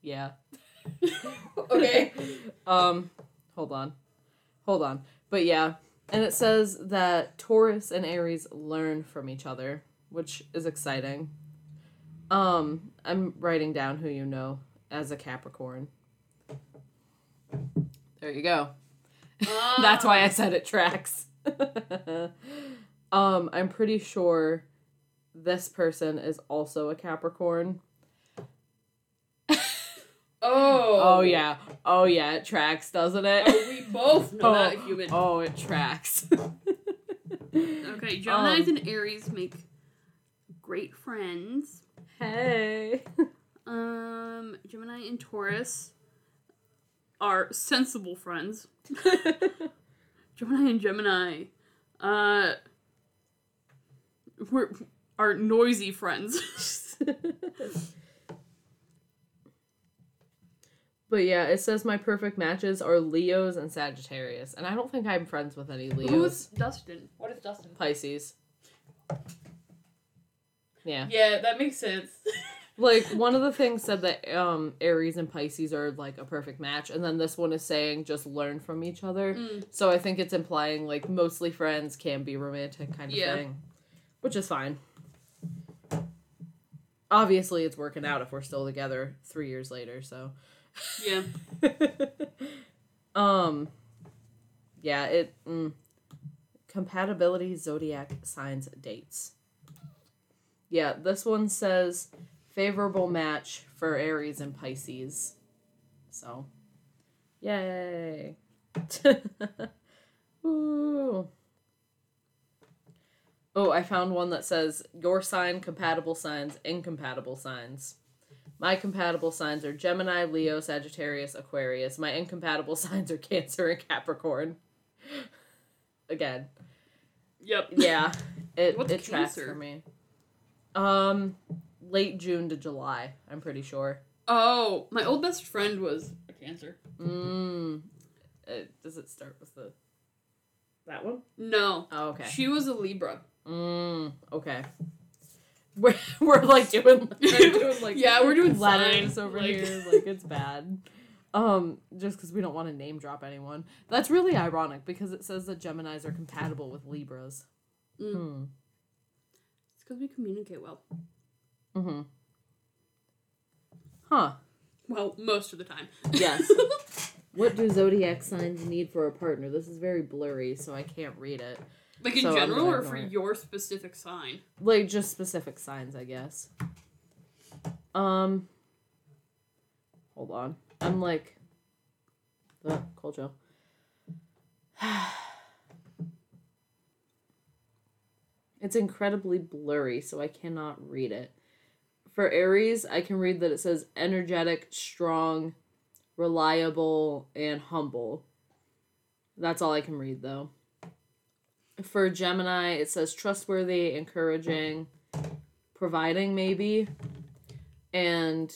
Yeah. Okay. um, hold on. Hold on. But yeah. And it says that Taurus and Aries learn from each other, which is exciting. Um, I'm writing down who you know as a Capricorn. There you go. That's why I said it tracks. um, I'm pretty sure this person is also a Capricorn. Oh. Oh yeah. Oh yeah, it tracks, doesn't it? Oh, we both know that human. Oh, it tracks. Okay, Gemini's Um, and Aries make great friends. hey. Um, Gemini and Taurus are sensible friends. Gemini and Gemini, uh, we're, are noisy friends. But yeah, it says my perfect matches are Leos and Sagittarius, and I don't think I'm friends with any Leos. Who's Dustin? What is Dustin? Pisces. Yeah. Yeah, that makes sense. Like one of the things said that um Aries and Pisces are like a perfect match, and then this one is saying just learn from each other. Mm. So I think it's implying like mostly friends can be romantic kind of Yeah. thing, which is fine. Obviously, it's working out if we're still together three years later. So, Yeah. um, yeah, it mm, compatibility zodiac signs dates. Yeah, this one says favorable match for Aries and Pisces. So, yay! Ooh. Oh, I found one that says your sign compatible signs, incompatible signs. My compatible signs are Gemini, Leo, Sagittarius, Aquarius. My incompatible signs are Cancer and Capricorn. Again, Yep. yeah, it What's it tracks Cancer? for me. Um, late June to July. I'm pretty sure. Oh, my old best friend was a Cancer. Mm. Uh, does it start with the that one? No. Oh, okay. She was a Libra. Mm. Okay. We're we're like doing, we're doing like yeah, we're doing letters signs, over like- here. Like it's bad. Um, just because we don't want to name drop anyone. That's really ironic because it says that Geminis are compatible with Libras. Mm. Hmm. It's because we communicate well. Mm-hmm. Huh. Well, most of the time. Yes. What do zodiac signs need for a partner? This is very blurry, so I can't read it. Like in So general, or for it. your specific sign. Like just specific signs, I guess. Um. Hold on. I'm like. Uh, cold chill. it's incredibly blurry, so I cannot read it. For Aries, I can read that it says energetic, strong, reliable, and humble. That's all I can read, though. For Gemini, it says trustworthy, encouraging, providing, maybe, and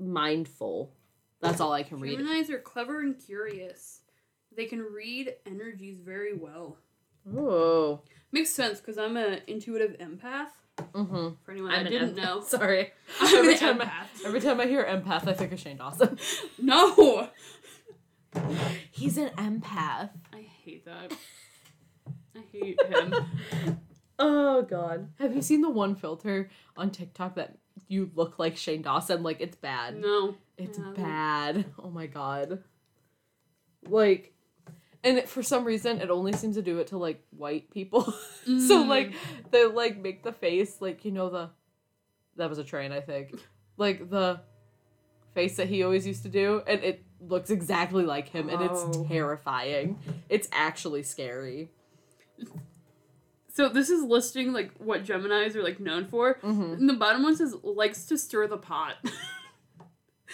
mindful. That's all I can read. Geminis are clever and curious. They can read energies very well. Oh. Makes sense because I'm an intuitive empath. Mm-hmm. For anyone I'm didn't empath. know, Sorry. I'm every time I, every time I hear empath, I think of Shane Dawson. No, He's an empath. I hate that. I hate him. Oh god. Have you seen the one filter on TikTok that you look like Shane Dawson? Like it's bad. No, It's haven't. bad. Oh my god. Like and it, for some reason it only seems to do it to like white people. so Mm. like they like make the face like you know the that was a train I think. Like the face that he always used to do and it looks exactly like him and Oh. it's terrifying. It's actually scary. So this is listing like what Gemini's are like known for. Mm-hmm. And the bottom one says likes to stir the pot.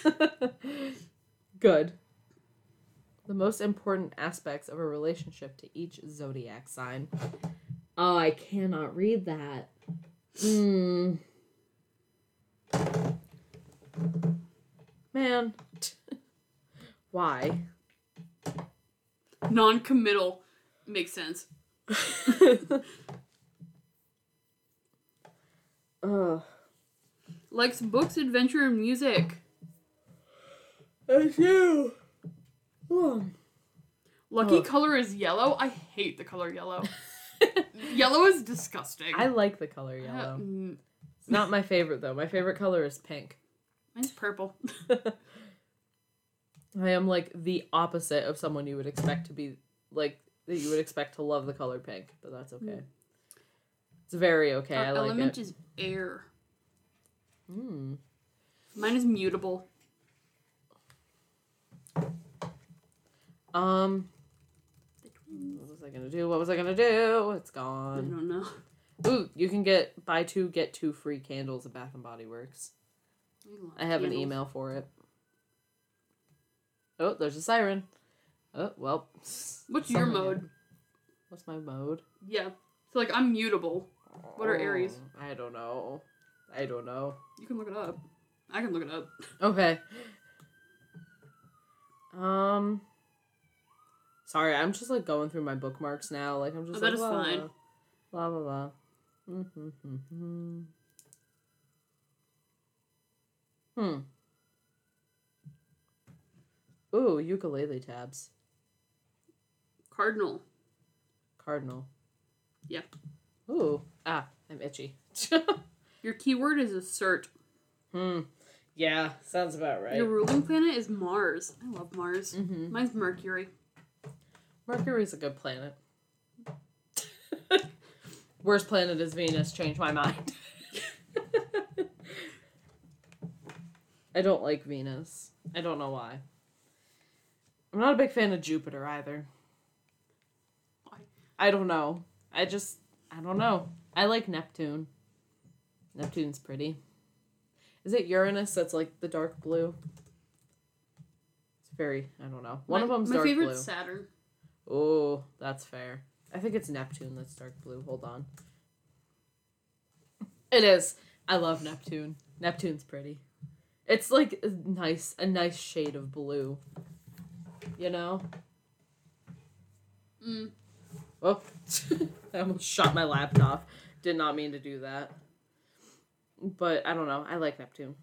Good. The most important aspects of a relationship to each zodiac sign. Oh, I cannot read that. Hmm. Man. Why? Non-committal makes sense. Ugh. Likes books, adventure, and music. I do. Oh. Lucky Ugh. color is yellow. I hate the color yellow. yellow is disgusting. I like the color Uh, yellow. mm, It's not my favorite though. My favorite color is pink. mine's purple. I am like the opposite of someone you would expect to be like that you would expect to love the color pink, but that's okay. It's very okay. Our I like element it. is air. Mm. Mine is mutable. Um, what was I gonna do? What was I gonna do? It's gone. I don't know. Ooh, you can get buy two get two free candles at Bath and Body Works. I have an email for it. Oh, there's a siren. Oh well. What's your mode? What's my mode? Yeah. So like I'm mutable. What are Aries? Oh, I don't know. I don't know. You can look it up. I can look it up. Okay. Um. Sorry, I'm just like going through my bookmarks now. Like I'm just Oh, like that is blah, blah, fine. Blah blah blah. Mm-hmm. Hmm. Ooh, ukulele tabs. Cardinal. Cardinal. Yeah. Ooh. Ah, I'm itchy. Your keyword is assert. hmm. Yeah, sounds about right. Your ruling planet is Mars. I love Mars. Mm-hmm. Mine's Mercury. Mercury's a good planet. Worst planet is Venus. Change my mind. I don't like Venus. I don't know why. I'm not a big fan of Jupiter either. I don't know. I just I don't know. I like Neptune. Neptune's pretty. Is it Uranus that's like the dark blue? It's very I don't know. One my, of them's my dark favorite's blue. Saturn. Oh, that's fair. I think it's Neptune that's dark blue. Hold on. It is. I love Neptune. Neptune's pretty. It's like a nice, a nice shade of blue. You know? Mm. Oh, I almost shot my laptop. Did not mean to do that. But I don't know. I like Neptune.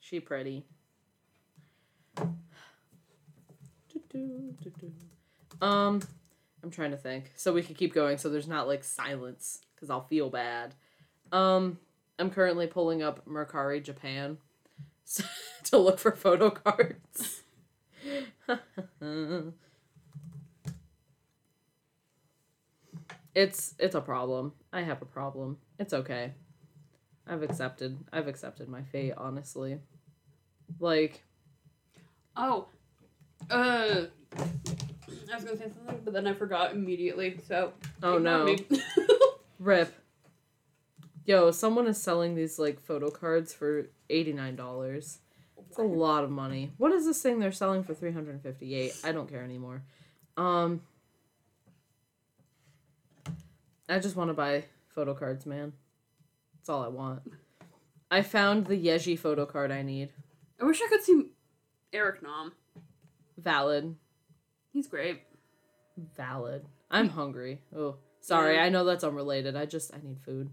She pretty. Um, I'm trying to think. So we could keep going so there's not like silence because I'll feel bad. Um, I'm currently pulling up Mercari Japan to look for photo cards. it's it's a problem. I have a problem. It's okay. I've accepted. I've accepted my fate, honestly. Like, Oh. Uh. I was gonna say something, but then I forgot immediately. So. oh no. Rip. Yo, someone is selling these like photo cards for $89. It's a lot of money. What is this thing they're selling for 358? I don't care anymore. Um I just want to buy photo cards, man. That's all I want. I found the Yeji photo card I need. I wish I could see Eric Nam. Valid. He's great. Valid. I'm hungry. Oh, sorry. Yeah. I know that's unrelated. I just I need food.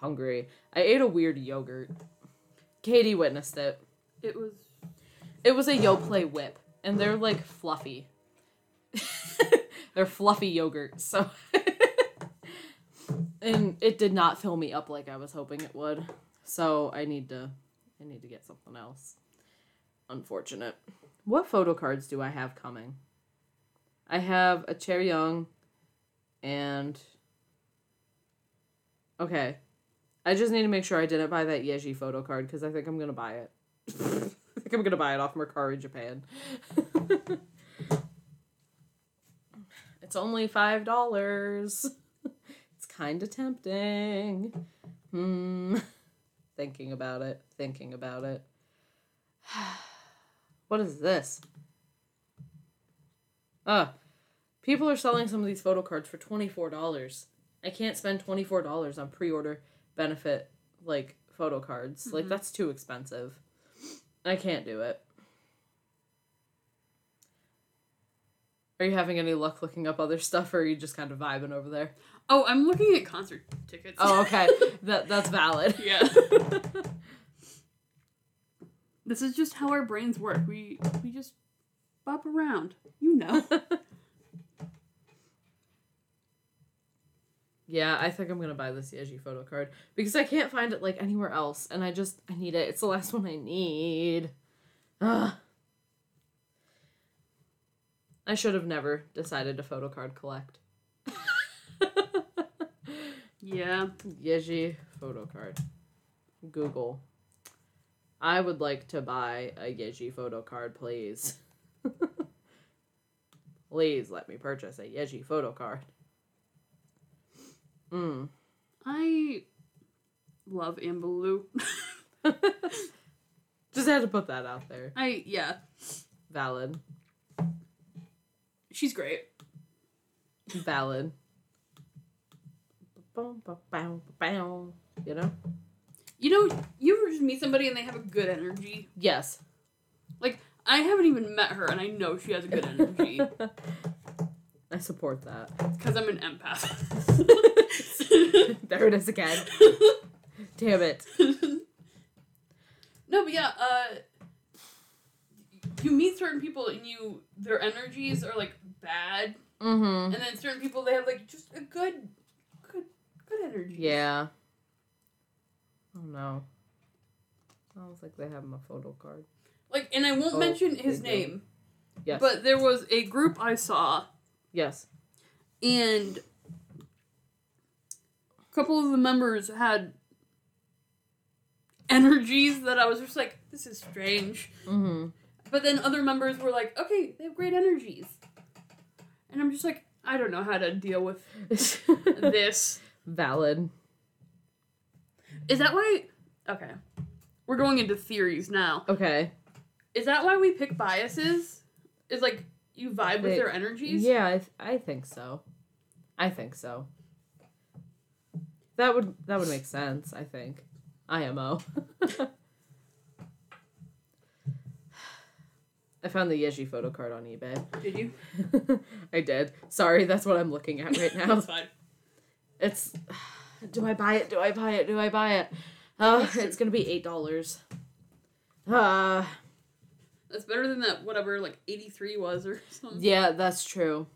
Hungry. I ate a weird yogurt. Katie witnessed it. It was. It was a Yoplait whip, and they're like fluffy. they're fluffy yogurt, so. and it did not fill me up like I was hoping it would. So I need to, I need to get something else. Unfortunate. What photo cards do I have coming? I have a Chaeryeong, and. Okay. I just need to make sure I didn't buy that Yeji photo card because I think I'm gonna buy it. I think I'm gonna buy it off Mercari Japan. it's only five dollars. Kind of tempting. Hmm. Thinking about it. Thinking about it. what is this? Ah, people are selling some of these photo cards for twenty four dollars. I can't spend twenty four dollars on pre order benefit like photo cards. Like Mhm. that's too expensive. I can't do it. Are you having any luck looking up other stuff, or are you just kind of vibing over there? Oh, I'm looking at concert tickets. Oh, okay, that that's valid. yeah. This is just how our brains work. We we just bop around. You know. yeah, I think I'm gonna buy this Yeji photo card because I can't find it like anywhere else, and I just I need it. It's the last one I need. Ugh. I should have never decided to photo card collect. Yeah. Yeji photo card. Google. I would like to buy a Yeji photo card, please. please let me purchase a Yeji photo card. Mm. I love Ambaloo. Just had to put that out there. I yeah. Valid. She's great. Valid. Boom, boom, bow, bow. You know? You know, you ever just meet somebody and they have a good energy? Yes. Like, I haven't even met her and I know she has a good energy. I support that. Because I'm an empath. there it is again. Damn it. no, but yeah, uh you meet certain people and you their energies are like bad. Mm-hmm. And then certain people they have like just a good good energy. Yeah. Oh no. Sounds like they have my photo card. Like and I won't Oh, mention his they do. name. Yes. But there was a group I saw yes. and a couple of the members had energies that I was just like, this is strange. Mm-hmm. But then other members were like, okay, they have great energies. And I'm just like, I don't know how to deal with this. Valid. Is that why? Okay. We're going into theories now. Okay. Is that why we pick biases? Is like you vibe with They- their energies? Yeah, I, th- I think so. I think so. That would that would make sense. I think. IMO. I found the Yeji photo card on eBay. Did you? I did. Sorry, that's what I'm looking at right now. That's fine. It's. Do I buy it? Do I buy it? Do I buy it? Uh, true. it's gonna be eight dollars. Uh, That's better than that whatever like 83 was or something. yeah, that's true.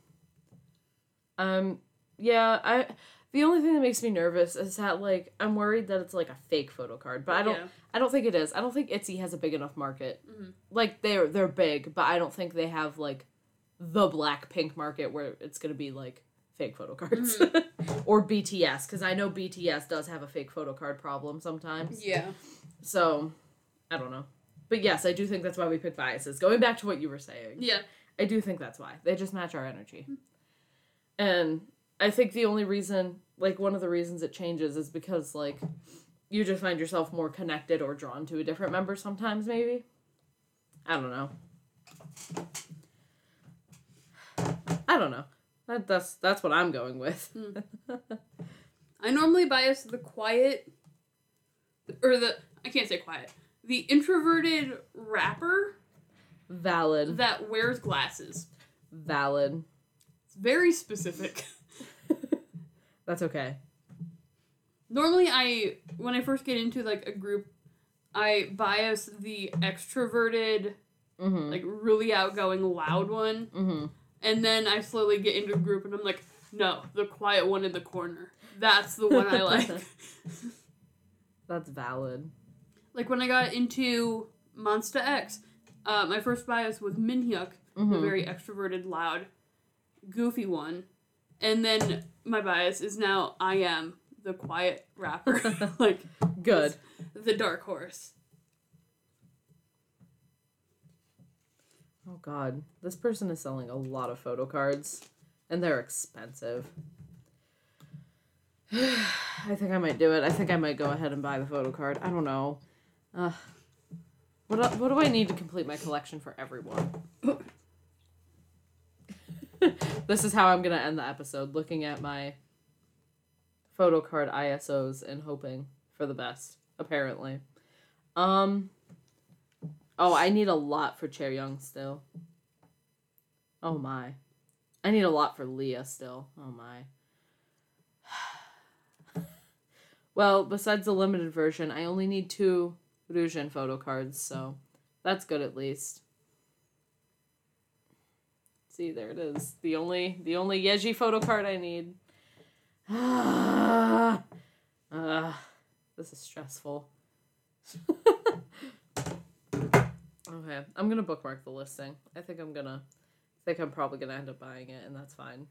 Um, yeah, I. The only thing that makes me nervous is that like I'm worried that it's like a fake photo card, but I don't. Yeah. I don't think it is. I don't think Etsy has a big enough market. Mhm. Like they're they're big, but I don't think they have like the BLACKPINK market where it's gonna be like fake photo cards mm-hmm. or BTS because I know BTS does have a fake photo card problem sometimes. Yeah. So I don't know, but yes, I do think that's why we pick biases. Going back to what you were saying, Yeah. I do think that's why they just match our energy, mm-hmm. and I think the only reason, like one of the reasons it changes, is because like you just find yourself more connected or drawn to a different member sometimes. Maybe I don't know. I don't know. That, that's that's what I'm going with. I normally bias the quiet or the I can't say quiet. The introverted rapper Valid. that wears glasses. Valid. It's very specific. That's okay. Normally I when I first get into like a group I bias the extroverted, Mm-hmm. like really outgoing loud one, mm-hmm. And then I slowly get into a group and I'm like, no, the quiet one in the corner. That's the one I like. That's valid. like when I got into Monsta X, uh, my first bias was Minhyuk, the Mm-hmm. very extroverted, loud, goofy one. And then my bias is now I.M the quiet rapper, like Good. the dark horse. Oh god, this person is selling a lot of photo cards, and they're expensive. I think I might do it. I think I might go ahead and buy the photo card. I don't know. Uh, what what do I need to complete my collection for everyone? this is how I'm gonna end the episode, looking at my photo card ISOs and hoping for the best. Apparently, um. Oh, I need a lot for Chaeryeong still. Oh my, I need a lot for Lia still. Oh my. Well, besides the limited version, I only need two Ryujin photo cards, so that's good at least. See, there it is. The only the only Yeji photo card I need. Ah, ah, this is stressful. okay, I'm gonna bookmark the listing. I think I'm gonna I think I'm probably gonna end up buying it, and that's fine.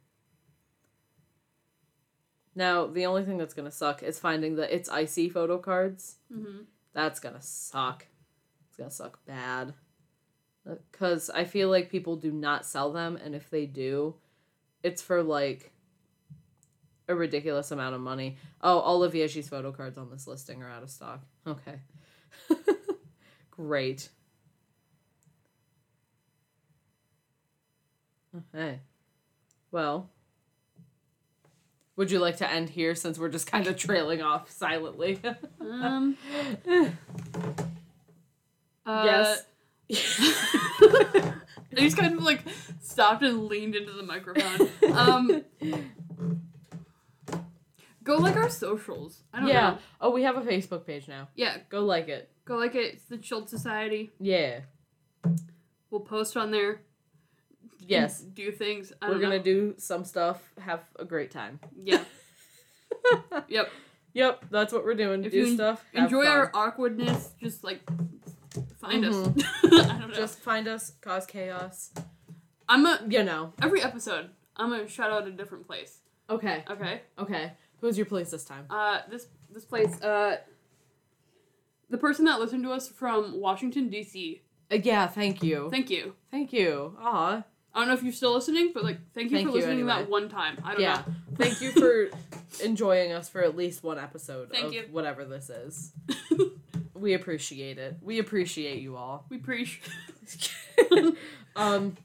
Now, the only thing that's gonna suck is finding the Itzy photo cards. Mm-hmm. That's gonna suck. It's gonna suck bad. Because I feel like people do not sell them, and if they do, it's for like a ridiculous amount of money. Oh, all of Yeji's photo cards on this listing are out of stock. Okay. Great. Okay. Well, would you like to end here since we're just kind of trailing off silently? Um. Uh, yes. I just kind of like stopped and leaned into the microphone. Um. Go like our socials. I don't yeah. know. Oh, we have a Facebook page now. Yeah. Go like it. Go like it. It's the Chilled Society. Yeah. We'll post on there. Yes. Do things. I We're don't gonna know. do some stuff. Have a great time. Yeah. yep. Yep, that's what we're doing. If do you stuff. Enjoy our awkwardness. Just like find us. Mhm. I don't know. Just find us, cause chaos. I'm a You know. every episode. I'm gonna shout out a different place. Okay. Okay. Okay. Who's your place this time? Uh, this this place. Uh, the person that listened to us from Washington D.C. Uh, yeah. Thank you. Thank you. Thank you. Aw. I don't know if you're still listening, but like, thank you Thank for you listening anyway. that one time. I don't Yeah. know. Thank you for enjoying us for at least one episode Thank of you. whatever this is. We appreciate it. We appreciate you all. we preach. um,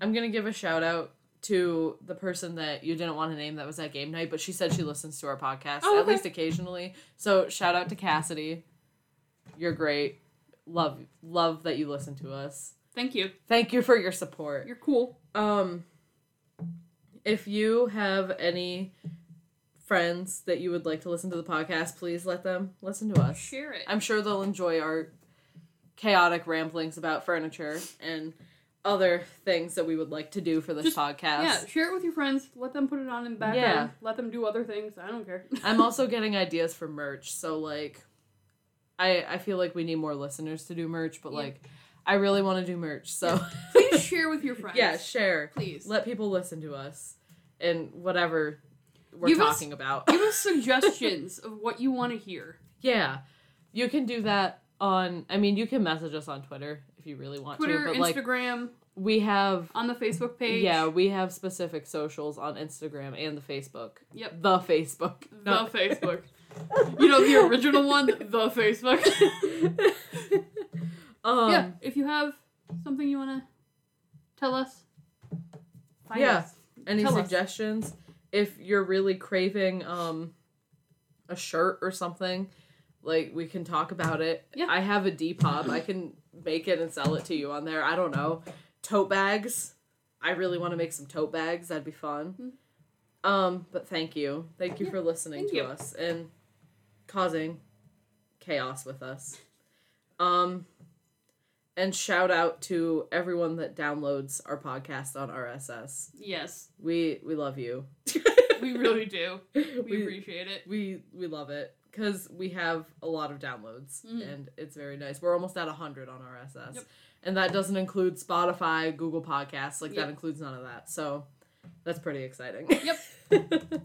I'm gonna give a shout out to the person that you didn't want to name that was at game night, but she said she listens to our podcast Oh, at okay. least occasionally. So shout out to Cassidy. You're great. Love love that you listen to us. Thank you. Thank you for your support. You're cool. Um, if you have any friends that you would like to listen to the podcast, please let them listen to us. Share it. I'm sure they'll enjoy our chaotic ramblings about furniture and other things that we would like to do for this Just- podcast. yeah, share it with your friends. Let them put it on in the background. Yeah. Let them do other things. I don't care. I'm also getting ideas for merch, so like I I feel like we need more listeners to do merch, but Yeah. like I really want to do merch. So Please share with your friends. yeah, share. Please. Let people listen to us and whatever we're Give us- talking about. Give us suggestions of what you want to hear. Yeah. You can do that on I mean you can message us on Twitter if you really want Twitter, to, but like Instagram, we have on the Facebook page. Yeah, we have specific socials on Instagram and the Facebook. Yep. The Facebook. The not- Facebook. You know the original one, the Facebook. Um yeah, if you have something you want to tell us, find Yeah. us. any tell us. suggestions? If you're really craving um a shirt or something like we can talk about it. Yeah. i have a depop. I can make it and sell it to you on there. I don't know. Tote bags. I really want to make some tote bags. That'd be fun. Um but thank you. Thank you Yeah, for listening thank to you. us and causing chaos with us. Um and shout out to everyone that downloads our podcast on rss Yes, we we love you. we really do. We, we appreciate it. we we love it because we have a lot of downloads Mm. and it's very nice. We're almost at hundred on RSS, Yep. and that doesn't include Spotify, Google Podcasts. Like Yep. that includes none of that. So that's pretty exciting. Yep.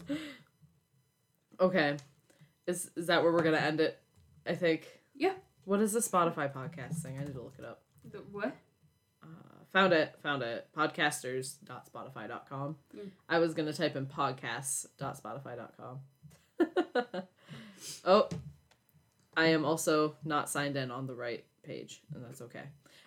okay, is is that where we're gonna end it? I think. Yeah. What is the Spotify podcast thing? I need to look it up. The, what? Uh, found it. Found it. Podcasters.spotify.com. Mm. I was gonna type in podcasts.spotify.com. oh, I am also not signed in on the right page, and that's okay.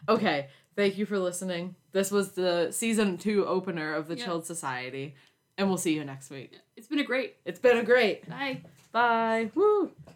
Okay, thank you for listening. This was the season two opener of the Yeah. Chilled Society, and we'll see you next week. It's been a great. It's been a great. Bye. Bye. Woo.